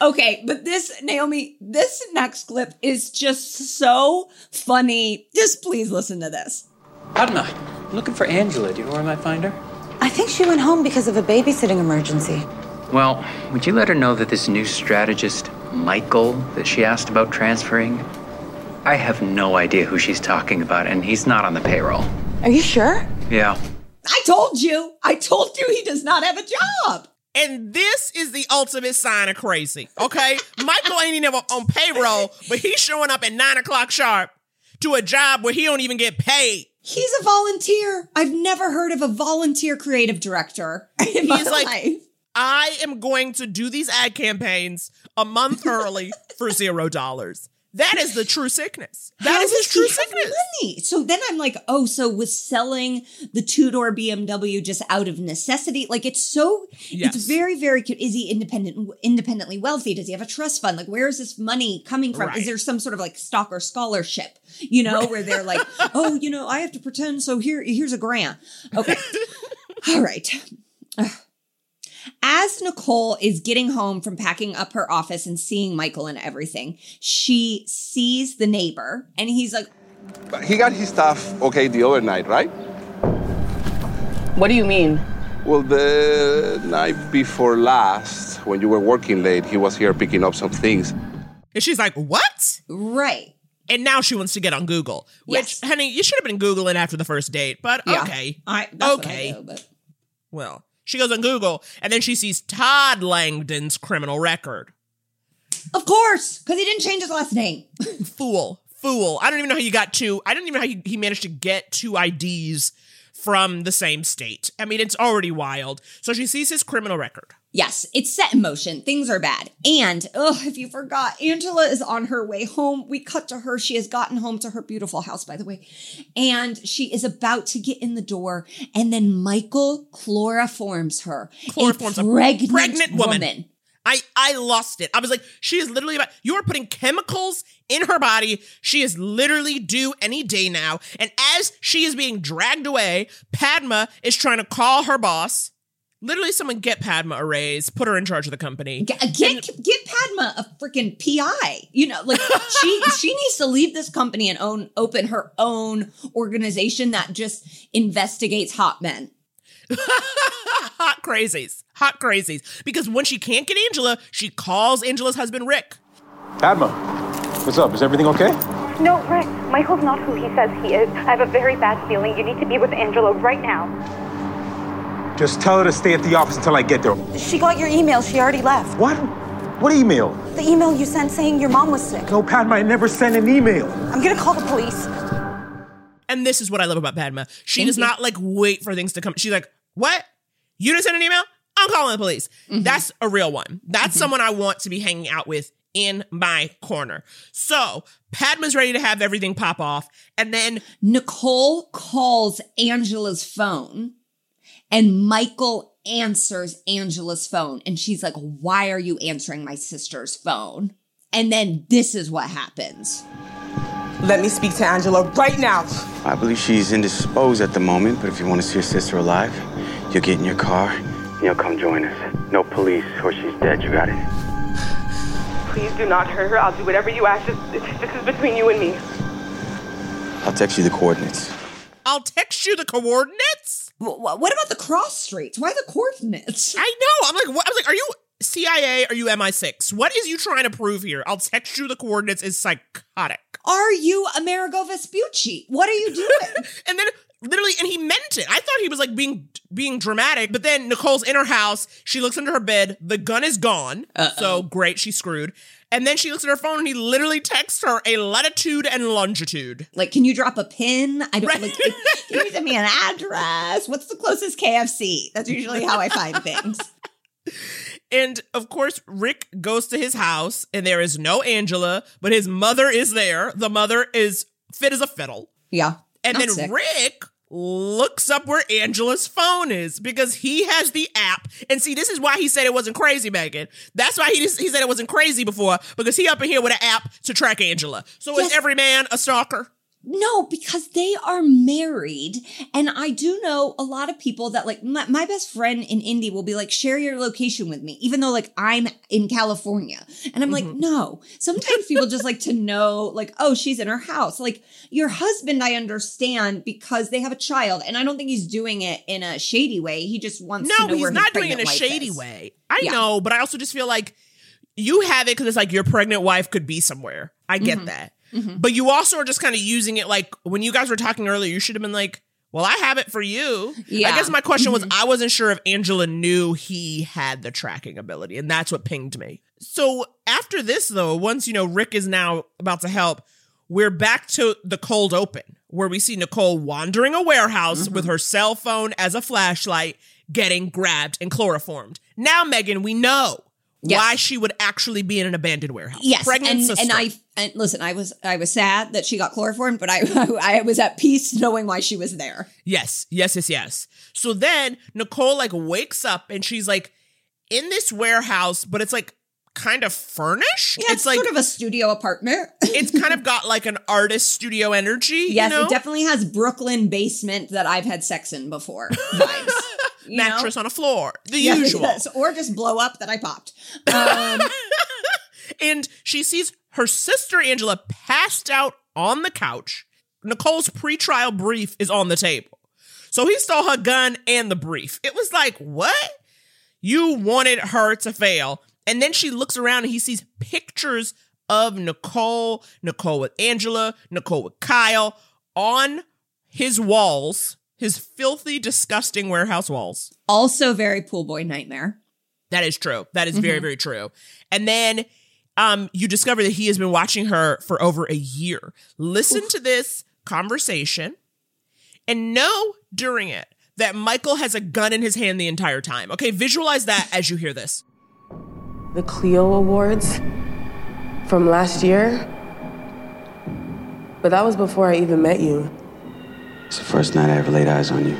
okay, but this, Naomi, this next clip is just so funny. Just please listen to this. Padma, I'm looking for Angela. Do you know where I might find her? I think she went home because of a babysitting emergency. Well, would you let her know that this new strategist, Michael, that she asked about transferring? I have no idea who she's talking about, and he's not on the payroll. Are you sure? Yeah. I told you. I told you he does not have a job. And this is the ultimate sign of crazy. Okay, Michael ain't even on payroll, but he's showing up at nine o'clock sharp to a job where he don't even get paid. He's a volunteer. I've never heard of a volunteer creative director in my He's like, life. I am going to do these ad campaigns a month early for zero dollars. That is the true sickness. That How is his true sickness. Money? So then I'm like, oh, so was selling the two door BMW just out of necessity? Like it's so, Yes. it's very, very. Is he independent, independently wealthy? Does he have a trust fund? Like, where is this money coming from? Right. Is there some sort of like stock or scholarship? You know, where they're like, oh, you know, I have to pretend. So here, here's a grant. Okay, all right. Ugh. As Nicole is getting home from packing up her office and seeing Michael and everything, she sees the neighbor and he's like, He got his stuff okay the other night, right? What do you mean? Well, the night before last, when you were working late, he was here picking up some things. And she's like, what? Right. And now she wants to get on Google. Which, honey, you should have been Googling after the first date, but Yeah. okay. I, that's okay. What I do, but Well, she goes on Google and then she sees Todd Langdon's criminal record. of course, because he didn't change his last name. Fool. Fool. I don't even know how you got two. I don't even know how he, he managed to get two IDs from the same state. I mean, it's already wild. So she sees his criminal record. Yes, it's set in motion. Things are bad. And, oh, if you forgot, Angela is on her way home. We cut to her. She has gotten home to her beautiful house, by the way. And she is about to get in the door. And then Michael chloroforms her. Chloroforms a a pregnant, pregnant woman. woman. I I lost it. I was like, she is literally about you are putting chemicals in her body. She is literally due any day now. And as she is being dragged away, Padma is trying to call her boss. Literally, someone get Padma a raise, put her in charge of the company. Get, get, get Padma a freaking PI. You know, like she she needs to leave this company and own open her own organization that just investigates hot men. hot crazies, hot crazies. Because when she can't get Angela, she calls Angela's husband Rick. Padma, what's up? Is everything okay? No, Rick, Michael's not who he says he is. I have a very bad feeling. You need to be with Angela right now. Just tell her to stay at the office until I get there. She got your email. She already left. What? What email? The email you sent saying your mom was sick. No, Padma, I never sent an email. I'm gonna call the police. And this is what I love about Padma. She Thank does you. not like wait for things to come. She's like, "What? You didn't send an email? I'm calling the police." Mm-hmm. That's a real one. That's someone I want to be hanging out with in my corner. So Padma's ready to have everything pop off, and then Nicole calls Angela's phone and Michael answers Angela's phone. And she's like, Why are you answering my sister's phone? And then this is what happens. Let me speak to Angela right now. I believe she's indisposed at the moment, but if you want to see your sister alive, you'll get in your car and you'll come join us. No police, or she's dead. You got it? Please do not hurt her. I'll do whatever you ask. This, this is between you and me. I'll text you the coordinates. I'll text you the coordinates. Wh- wh- What about the cross streets? Why the coordinates? I know. I'm like, what? I was like, are you CIA? Are you MI6? What is you trying to prove here? I'll text you the coordinates. Is psychotic. Are you Amerigo Vespucci? What are you doing? and then literally and he meant it i thought he was like being being dramatic but then nicole's in her house she looks under her bed the gun is gone so great she's screwed and then she looks at her phone and he literally texts her a latitude and longitude like, can you drop a pin? I don't like. Can you send me an address? What's the closest KFC? That's usually how I find things. and of course rick goes to his house and there is no angela but his mother is there the mother is fit as a fiddle Yeah. And then sick. Rick looks up where Angela's phone is because he has the app. And see, this is why he said it wasn't crazy, Megan. That's why he just, he said it wasn't crazy before because he up in here with an app to track Angela. So Yes. is every man a stalker? No, because they are married. And I do know a lot of people that like my, my best friend in Indy will be like, share your location with me, even though like I'm in California. And I'm like, no. Sometimes people just like to know, like, oh, she's in her house. Like your husband, I understand because they have a child. And I don't think he's doing it in a shady way. He just wants to know. No, he's not doing it in a shady is. way. I Yeah. know, but I also just feel like you have it because it's like your pregnant wife could be somewhere. I get Mhm. that. Mhm. But you also are just kind of using it like when you guys were talking earlier, you should have been like, well, I have it for you. Yeah. I guess my question was Mhm. I wasn't sure if Angela knew he had the tracking ability, and that's what pinged me. So after this, though, once you know Rick is now about to help, we're back to the cold open where we see Nicole wandering a warehouse with her cell phone as a flashlight, getting grabbed and chloroformed. Now, Megan, we know. Yes. why she would actually be in an abandoned warehouse. Yes, pregnant and, sister. and I and listen, I was I was sad that she got chloroformed, but I I was at peace knowing why she was there. Yes, yes, yes, yes. So then Nicole like wakes up and she's like in this warehouse, but it's like kind of furnished. Yeah, it's, like sort of a studio apartment. it's kind of got like an artist studio energy. yes, you know? it definitely has Brooklyn basement that I've had sex in before. Vibes. You know? mattress on a floor. The Yes, usual. yes, or just blow up that I popped. Um, And she sees her sister Angela passed out on the couch. Nicole's pretrial brief is on the table. So he stole her gun and the brief. It was like, what? You wanted her to fail. And then she looks around and he sees pictures of Nicole, Nicole with Angela, Nicole with Kyle on his walls, his filthy, disgusting warehouse walls. also, very pool boy nightmare. That is true. That is very, Mhm. very true. And then um, you discover that he has been watching her for over a year. Listen to this conversation and know during it that Michael has a gun in his hand the entire time. Okay, visualize that as you hear this. The Clio Awards from last year. But that was before I even met you. It's the first night I ever laid eyes on you.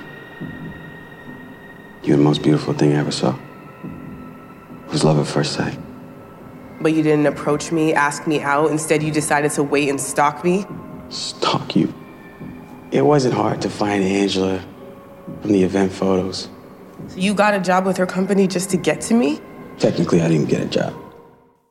You're the most beautiful thing I ever saw. It was love at first sight. But you didn't approach me, ask me out. Instead, you decided to wait and stalk me. Stalk you. It wasn't hard to find Angela from the event photos. So You got a job with her company just to get to me? Technically, I didn't get a job.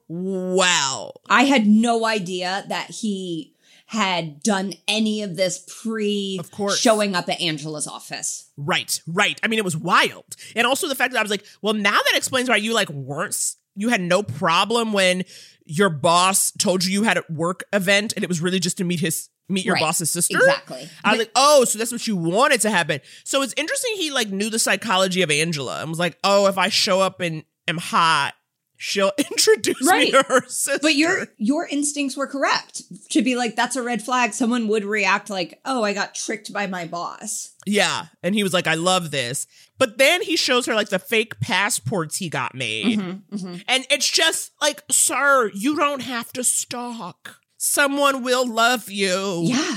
Wow. I had no idea that he had done any of this pre Of course. showing up at Angela's office. Right, right. I mean, it was wild. And also the fact that I was like, well, now that explains why you like weren't, s- you had no problem when your boss told you you had a work event and it was really just to meet his, meet your Right. boss's sister. Exactly. I was like, oh, so that's what you wanted to happen. So it's interesting he like knew the psychology of Angela and was like, oh, if I show up and am hot, she'll introduce me Right. to her sister. But your your instincts were correct to be like that's a red flag. Someone would react like, "Oh, I got tricked by my boss." Yeah. And he was like, I love this. But then he shows her like the fake passports he got made. Mm-hmm, And it's just like, sir, you don't have to stalk. Someone will love you. Yeah.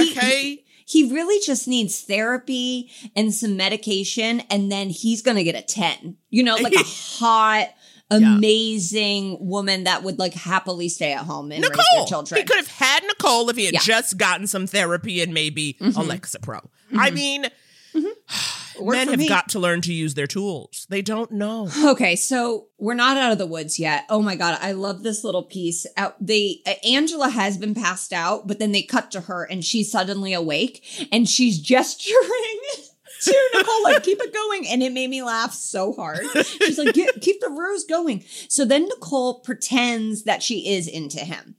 Okay. He really just needs therapy and some medication, and then he's gonna get a 10. You know, like a hot, amazing woman that would like happily stay at home and raise their children. He could have had Nicole if he had Yeah. just gotten some therapy and maybe Mhm. a Lexapro. I Mhm. mean, Worked men have me. got to learn to use their tools. They don't know. Okay, so we're not out of the woods yet. Oh my god, I love this little piece. Out they uh, Angela has been passed out, but then they cut to her and she's suddenly awake and she's gesturing to Nicole like keep it going, and it made me laugh so hard. She's like keep the rose going. So then Nicole pretends that she is into him.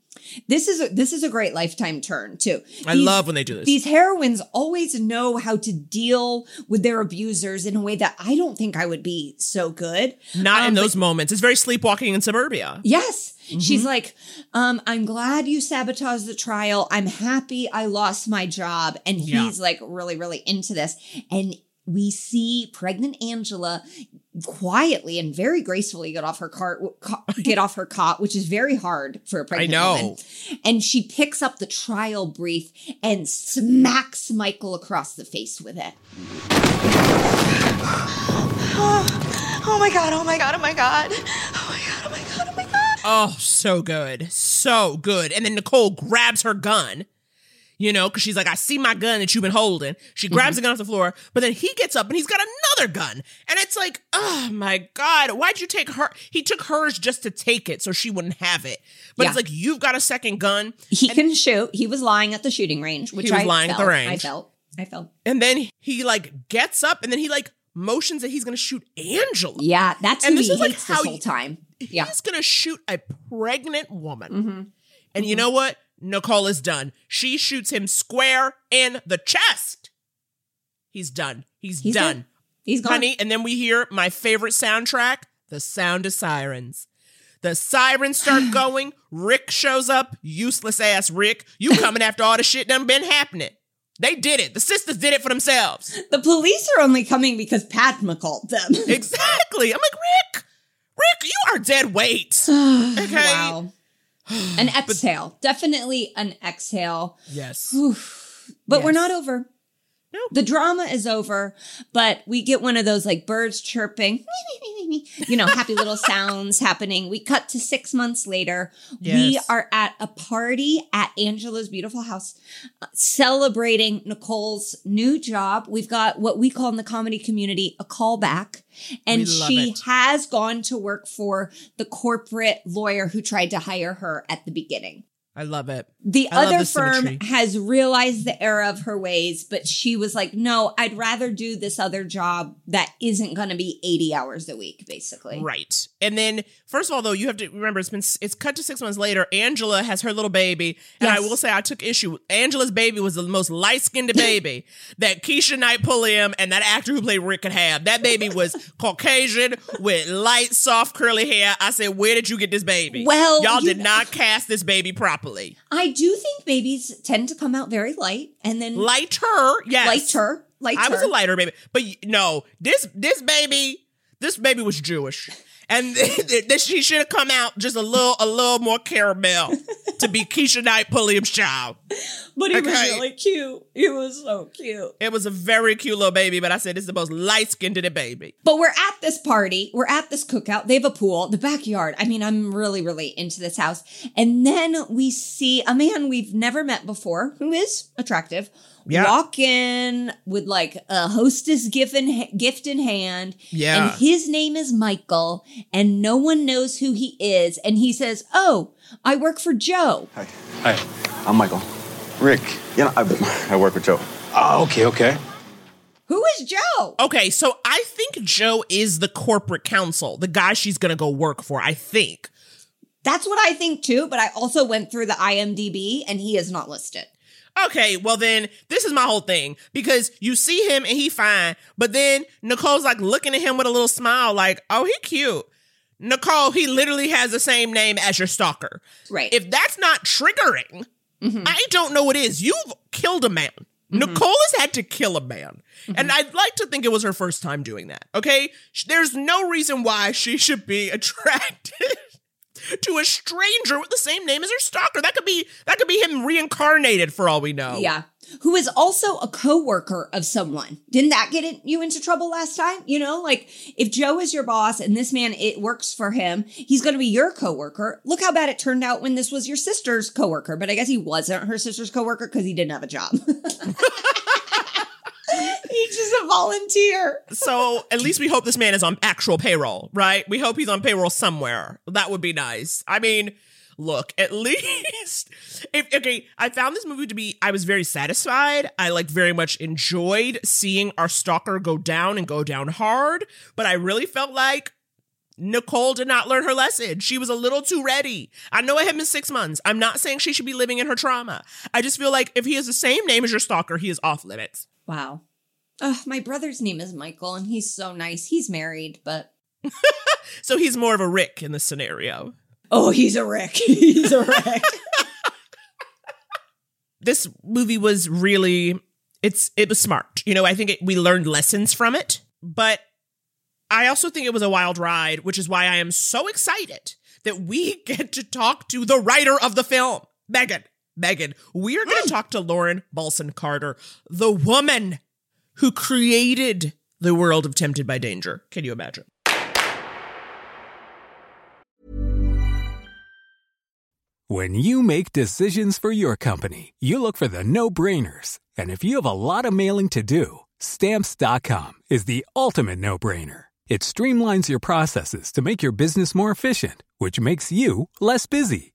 This is a, this is a great lifetime turn too. I love when they do this. These heroines always know how to deal with their abusers in a way that I don't think I would be so good. Not Um, in but- those moments. It's very sleepwalking in suburbia. Yes. Mm-hmm. She's like, um, I'm glad you sabotaged the trial. I'm happy I lost my job. And he's Yeah. like really, really into this. And we see pregnant Angela quietly and very gracefully get off her cart, get off her cot, which is very hard for a pregnant I know. woman. And she picks up the trial brief and smacks Michael across the face with it. Oh, oh my god! Oh my god! Oh my god! Oh my god, oh my god, oh my god. Oh, so good. So good. And then Nicole grabs her gun, you know, because she's like, I see my gun that you've been holding. She grabs the gun off the floor, but then he gets up and he's got another gun. And it's like, oh my God, why'd you take her? He took hers just to take it so she wouldn't have it. But Yeah. it's like, you've got a second gun. He can shoot. He was lying at the shooting range, which He was I lying at the range. I felt. I felt. And then he like gets up and then he like motions that he's going to shoot Angela. Yeah, that's And who this he is, like, hates how this whole time. Yeah. He's going to shoot a pregnant woman. Mm-hmm. And you know what? Nicole is done. She shoots him square in the chest. He's done. He's, He's done. done. He's gone. Honey, and then we hear my favorite soundtrack, The Sound of Sirens. The sirens start going. Rick shows up. Useless ass Rick. You coming after all the shit done been happening. They did it. The sisters did it for themselves. The police are only coming because Padma called them. Exactly. I'm like, Rick, Rick, you are dead weight. okay. Wow. An exhale. Definitely an exhale. Yes. But Yes. we're not over. No. The drama is over, but we get one of those like birds chirping, you know, happy little sounds happening. We cut to six months later. We are at a party at Angela's beautiful house uh, celebrating Nicole's new job. We've got what we call in the comedy community a callback. And she it. has gone to work for the corporate lawyer who tried to hire her at the beginning. I love it. The I other the firm symmetry. has realized the error of her ways, but she was like, no, I'd rather do this other job that isn't going to be 80 hours a week, basically. Right. And then, first of all, though, you have to remember it's been it's cut to six months later. Angela has her little baby, and I will say I took issue. Angela's baby was the most light skinned baby that Keshia Knight Pulliam and that actor who played Rick could have. That baby was Caucasian with light, soft, curly hair. I said, where did you get this baby? Well, y'all did not cast this baby properly. I do think babies tend to come out very light and then Lighter, yes, lighter, lighter. I was a lighter. baby, but no, this this baby, this baby was Jewish, and that she should have come out just a little a little more caramel to be Keshia Knight Pulliam's child. But he was really cute. He was so cute. It was a very cute little baby, but I said it's the most light skinned baby. But we're at this party. We're at this cookout. They have a pool, the backyard. I mean, I'm really, really into this house. And then we see a man we've never met before who is attractive. Yeah. Walk in with like a hostess gift in, gift in hand. Yeah. And his name is Michael, and no one knows who he is. And he says, Oh, I work for Joe. Hi. Hi. I'm Michael. Rick. You know, I, I work with Joe. Oh, okay, okay. Who is Joe? Okay, so I think Joe is the corporate counsel, the guy she's gonna go work for. I think. That's what I think too, but I also went through the IMDb and he is not listed. Okay, well then this is my whole thing because you see him and he fine, but then Nicole's like looking at him with a little smile, like, "Oh, he cute." Nicole, he literally has the same name as your stalker. Right. If that's not triggering, mm-hmm. I don't know what is. You've killed a man. Mm-hmm. Nicole has had to kill a man. Mm-hmm. And I'd like to think it was her first time doing that. Okay? There's no reason why she should be attracted to a stranger with the same name as her stalker. That could be that could be him reincarnated for all we know. Yeah. Who is also a coworker of someone. Didn't that get it, you into trouble last time? You know, like if Joe is your boss and this man it works for him, he's going to be your coworker. Look how bad it turned out when this was your sister's coworker, but I guess he wasn't her sister's coworker cuz he didn't have a job. He's just a volunteer. So at least we hope this man is on actual payroll, right? We hope he's on payroll somewhere. That would be nice. I mean, look, at least if okay, I found this movie to be I was very satisfied. I like very much enjoyed seeing our stalker go down and go down hard, but I really felt like Nicole did not learn her lesson. She was a little too ready. I know it had been six months. I'm not saying she should be living in her trauma. I just feel like if he has the same name as your stalker, he is off limits. Wow. My brother's name is Michael and he's so nice. He's married, but So he's more of a Rick in this scenario. oh, he's a Rick. he's a Rick. this movie was really it's it was smart you know i think it, we learned lessons from it but i also think it was a wild ride which is why i am so excited that we get to talk to the writer of the film megan megan we are going to hmm. talk to lauren balson carter the woman who created the world of tempted by danger can you imagine When you make decisions for your company, you look for the no brainers. And if you have a lot of mailing to do, stamps.com is the ultimate no brainer. It streamlines your processes to make your business more efficient, which makes you less busy.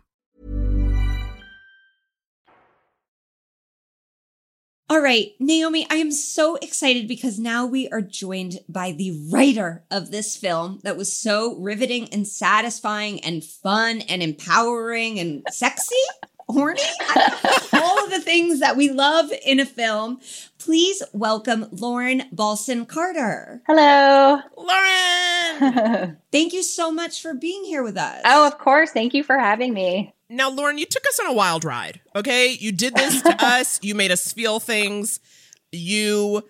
All right, Naomi, I am so excited because now we are joined by the writer of this film that was so riveting and satisfying and fun and empowering and sexy, horny, all of the things that we love in a film. Please welcome Lauren Balson Carter. Hello. Lauren! Thank you so much for being here with us. Oh, of course. Thank you for having me. Now, Lauren, you took us on a wild ride, okay? You did this to us. You made us feel things. You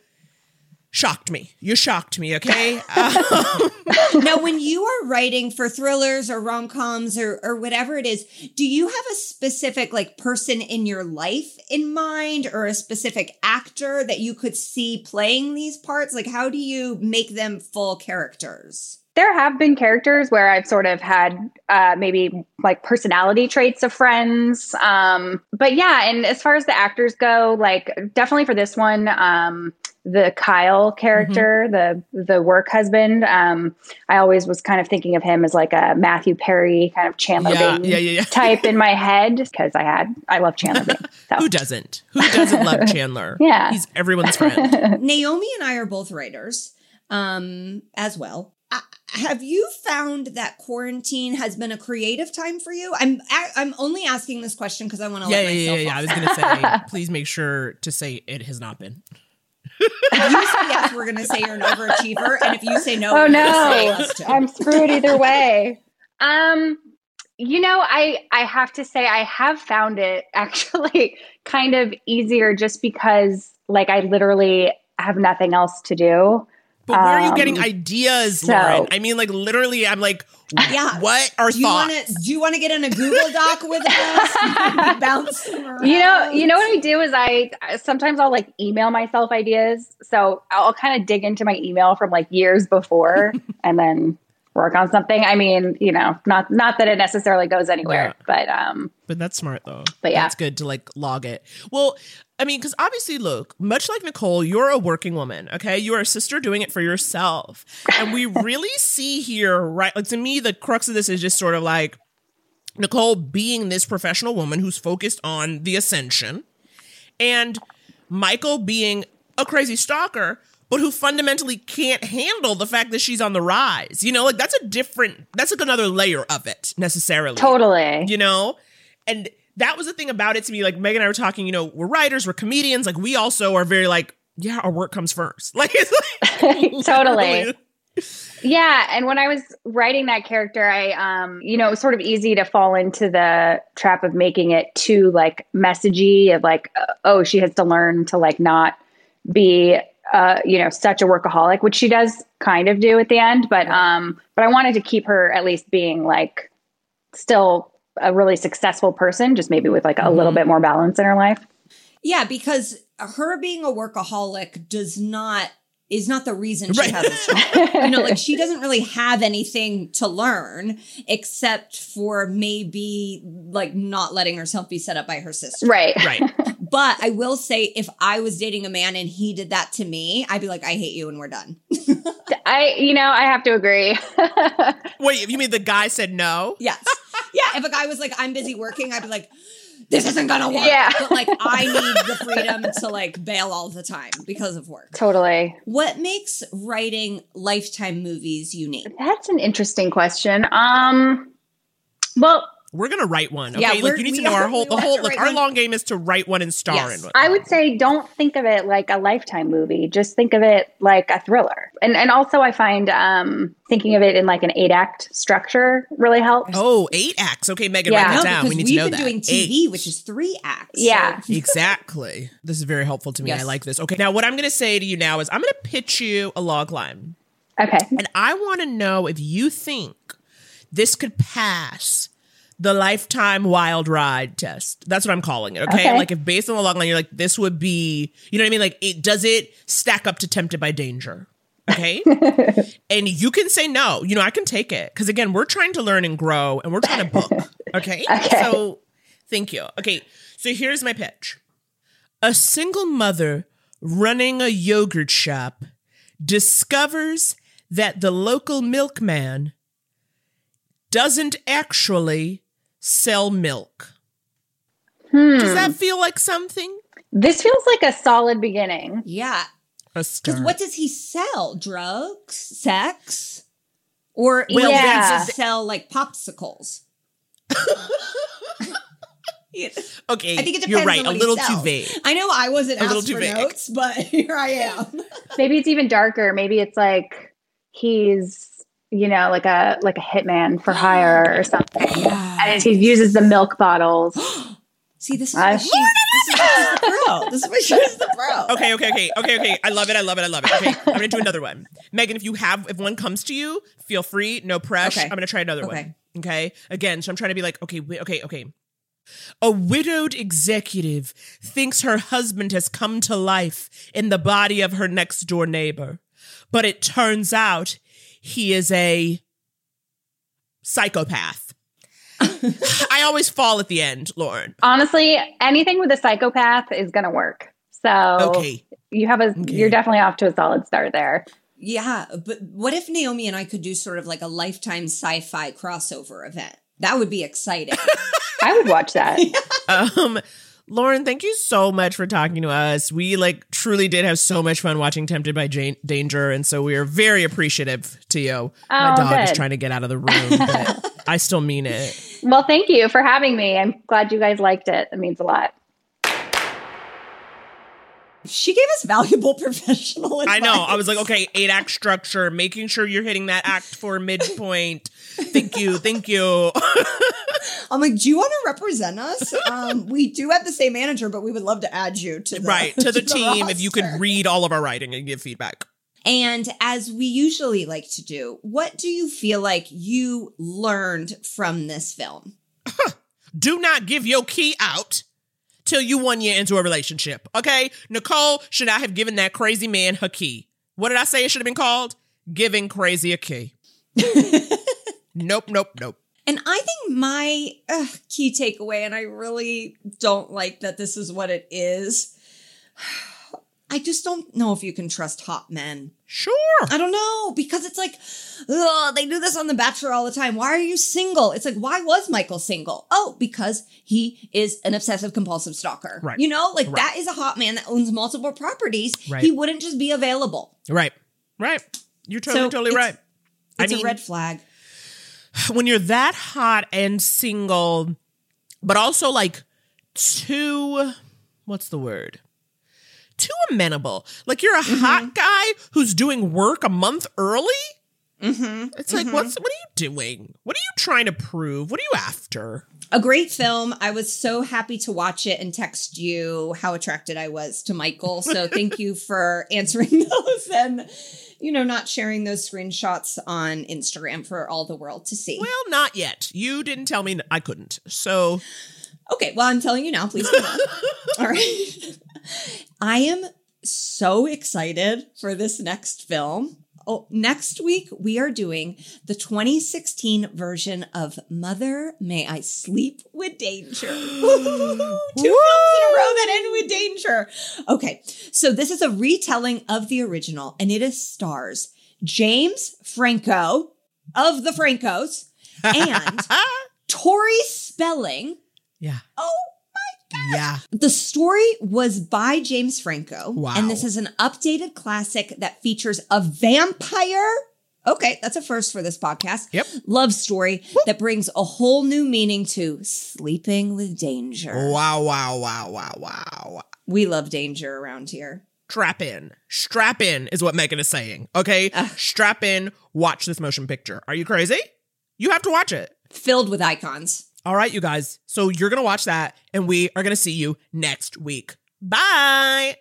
shocked me. You shocked me, okay? Um, now, when you are writing for thrillers or rom coms or, or whatever it is, do you have a specific like person in your life in mind or a specific actor that you could see playing these parts? Like, how do you make them full characters? There have been characters where I've sort of had uh, maybe like personality traits of friends. Um, but yeah, and as far as the actors go, like definitely for this one, um, the Kyle character, mm-hmm. the the work husband. Um, I always was kind of thinking of him as like a Matthew Perry kind of Chandler Yeah, Bing yeah, yeah, yeah. type in my head because I had I love Chandler Bing. So. Who doesn't? Who doesn't love Chandler? Yeah. He's everyone's friend. Naomi and I are both writers um, as well. Uh, have you found that quarantine has been a creative time for you? I'm I, I'm only asking this question because I want to yeah, let yeah, myself yeah, yeah. off. I was gonna say, please make sure to say it has not been. If you say yes, we're going to say you're an overachiever, and if you say no, oh we're gonna say no. I'm screwed either way. Um, you know, I I have to say I have found it actually kind of easier just because like I literally have nothing else to do. But where are you Um, getting ideas, so- Lauren? I mean, like literally, I'm like, Yeah. what are do you thoughts? want to do you want to get in a Google Doc with us? Bounce around. You know, you know what I do is I sometimes I'll like email myself ideas. So I'll kind of dig into my email from like years before and then work on something. I mean, you know, not not that it necessarily goes anywhere, but um But that's smart though. But yeah. It's good to like log it. Well, I mean, because obviously, look, much like Nicole, you're a working woman, okay? You're a sister doing it for yourself. And we really see here, right? Like to me, the crux of this is just sort of like Nicole being this professional woman who's focused on the ascension, and Michael being a crazy stalker, but who fundamentally can't handle the fact that she's on the rise. You know, like that's a different, that's like another layer of it necessarily. Totally. You know? And that was the thing about it to me. Like Megan and I were talking, you know, we're writers, we're comedians. Like we also are very like, yeah, our work comes first. Like it's like totally. Yeah, and when I was writing that character, I um, you know, it was sort of easy to fall into the trap of making it too like messagey of like uh, oh, she has to learn to like not be uh, you know, such a workaholic, which she does kind of do at the end, but um but I wanted to keep her at least being like still a really successful person, just maybe with like a little mm-hmm. bit more balance in her life. Yeah, because her being a workaholic does not is not the reason she has a job. you know, like she doesn't really have anything to learn except for maybe like not letting herself be set up by her sister. Right. Right. But I will say if I was dating a man and he did that to me, I'd be like, I hate you and we're done. I you know, I have to agree. Wait, you mean the guy said no? Yes. Yeah. If a guy was like, I'm busy working, I'd be like, this isn't gonna work. Yeah. But like I need the freedom to like bail all the time because of work. Totally. What makes writing lifetime movies unique? That's an interesting question. Um, well, We're gonna write one. Okay, Yeah, like you need to know our whole the whole to like our one. long game is to write one and star in one. I would say don't think of it like a lifetime movie. Just think of it like a thriller. And and also I find um thinking of it in like an eight act structure really helps. Oh, eight acts. Okay, Megan, yeah. write that no, down. We need to know that. We've been doing TV, which is three acts. Yeah. so- exactly. This is very helpful to me. I like this. Okay, now what I'm going to say to you now is I'm going to pitch you a log line. Okay. And I want to know if you think this could pass the lifetime wild ride test. That's what I'm calling it. Okay. Okay. Like if based on the log line, you're like, this would be, you know what I mean? Like it does it stack up to tempted by danger? Okay. and you can say no. You know, I can take it. Cause again, we're trying to learn and grow and we're trying to book. Okay. Okay. So thank you. Okay. So here's my pitch. A single mother running a yogurt shop discovers that the local milkman doesn't actually sell milk. Hmm. Does that feel like something? This feels like a solid beginning. Yeah. Because what does he sell? Drugs? Sex? Or Well, will yeah. he sell like popsicles? Okay, I think it depends you're right. on A what he little too vague. I know I wasn't A little asked too for vague. notes, but here I am. Maybe it's even darker. Maybe it's like he's, you know, like a like a hitman for hire or something. And he uses the milk bottles. See, this is Uh, she's, this is why she's the pro. This is why she's the pro. Okay, okay, okay, okay, okay. I love it. I love it. I love it. Okay, I'm gonna do another one. Megan, if you have, if one comes to you, feel free. No pressure. Okay. I'm gonna try another Okay. one. Okay. Again, so I'm trying to be like, okay, wi- okay, okay. A widowed executive thinks her husband has come to life in the body of her next door neighbor, but it turns out he is a psychopath. I always fall at the end, Lauren. Honestly, anything with a psychopath is gonna work. So Okay. you have a you're definitely off to a solid start there. Yeah, but what if Naomi and I could do sort of like a lifetime sci-fi crossover event? That would be exciting. I would watch that. Um, Lauren, thank you so much for talking to us. We like truly did have so much fun watching Tempted by Jane- Danger, and so we are very appreciative to you. My Oh, dog is trying to get out of the room, but I still mean it. Well, thank you for having me. I'm glad you guys liked it. It means a lot. She gave us valuable professional advice. I know. I was like, okay, eight act structure, making sure you're hitting that act four midpoint. Thank you, thank you. I'm like, do you want to represent us? Um, we do have the same manager, but we would love to add you to the, right to the team. If you could read all of our writing and give feedback. And as we usually like to do, what do you feel like you learned from this film? do not give your key out till you one year into a relationship. Okay? Nicole should not have given that crazy man her key. What did I say it should have been called? Giving crazy a key. nope, nope, nope. And I think my uh, key takeaway, and I really don't like that this is what it is. I just don't know if you can trust hot men. Sure. I don't know because it's like, ugh, they do this on The Bachelor all the time. Why are you single? It's like, why was Michael single? Oh, because he is an obsessive compulsive stalker. Right. You know, like Right. that is a hot man that owns multiple properties. Right. He wouldn't just be available. Right. Right. You're totally, So totally it's- right. I It's mean, a red flag. when you're that hot and single, but also like too, what's the word? Too amenable. Like you're a Mm-hmm. hot guy who's doing work a month early. Mm-hmm. It's like, what's what are you doing? What are you trying to prove? What are you after? A great film. I was so happy to watch it and text you how attracted I was to Michael. So thank you for answering those and, you know, not sharing those screenshots on Instagram for all the world to see. Well, not yet. You didn't tell me I couldn't. So Okay, well, I'm telling you now. Please come on. All right. I am so excited for this next film. Oh, next week we are doing the 2016 version of Mother May I Sleep with Danger. Two films in a row that end with danger. Okay, so this is a retelling of the original, and it is stars James Franco of the Francos and Tori Spelling. Yeah. Oh my gosh. yeah. the story was by James Franco. Wow. And this is an updated classic that features a vampire. Okay, that's a first for this podcast. Yep. Love story that brings a whole new meaning to sleeping with danger. Wow, wow, wow, wow, wow. We love danger around here. Strap in. Strap in is what Megan is saying. Okay? Strap in, watch this motion picture. Are you crazy? You have to watch it. Filled with icons. All right, you guys. So you're going to watch that, and we are going to see you next week. Bye.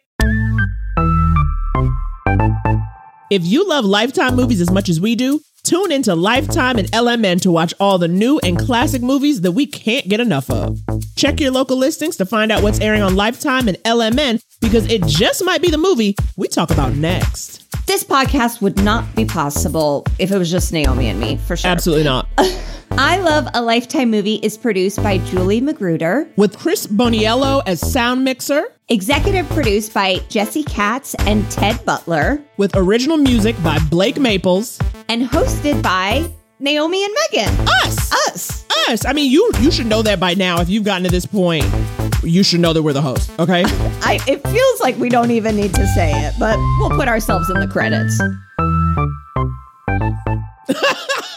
If you love Lifetime movies as much as we do, tune into Lifetime and LMN to watch all the new and classic movies that we can't get enough of. Check your local listings to find out what's airing on Lifetime and LMN because it just might be the movie we talk about next. This podcast would not be possible if it was just Naomi and me, for sure. Absolutely not. I Love a Lifetime movie is produced by Julie Magruder. With Chris Boniello as sound mixer. Executive produced by Jesse Katz and Ted Butler. With original music by Blake Maples. And hosted by Naomi and Megan. Us. Us. Us. I mean, you you should know that by now. If you've gotten to this point, you should know that we're the host. Okay. I, it feels like we don't even need to say it, but we'll put ourselves in the credits.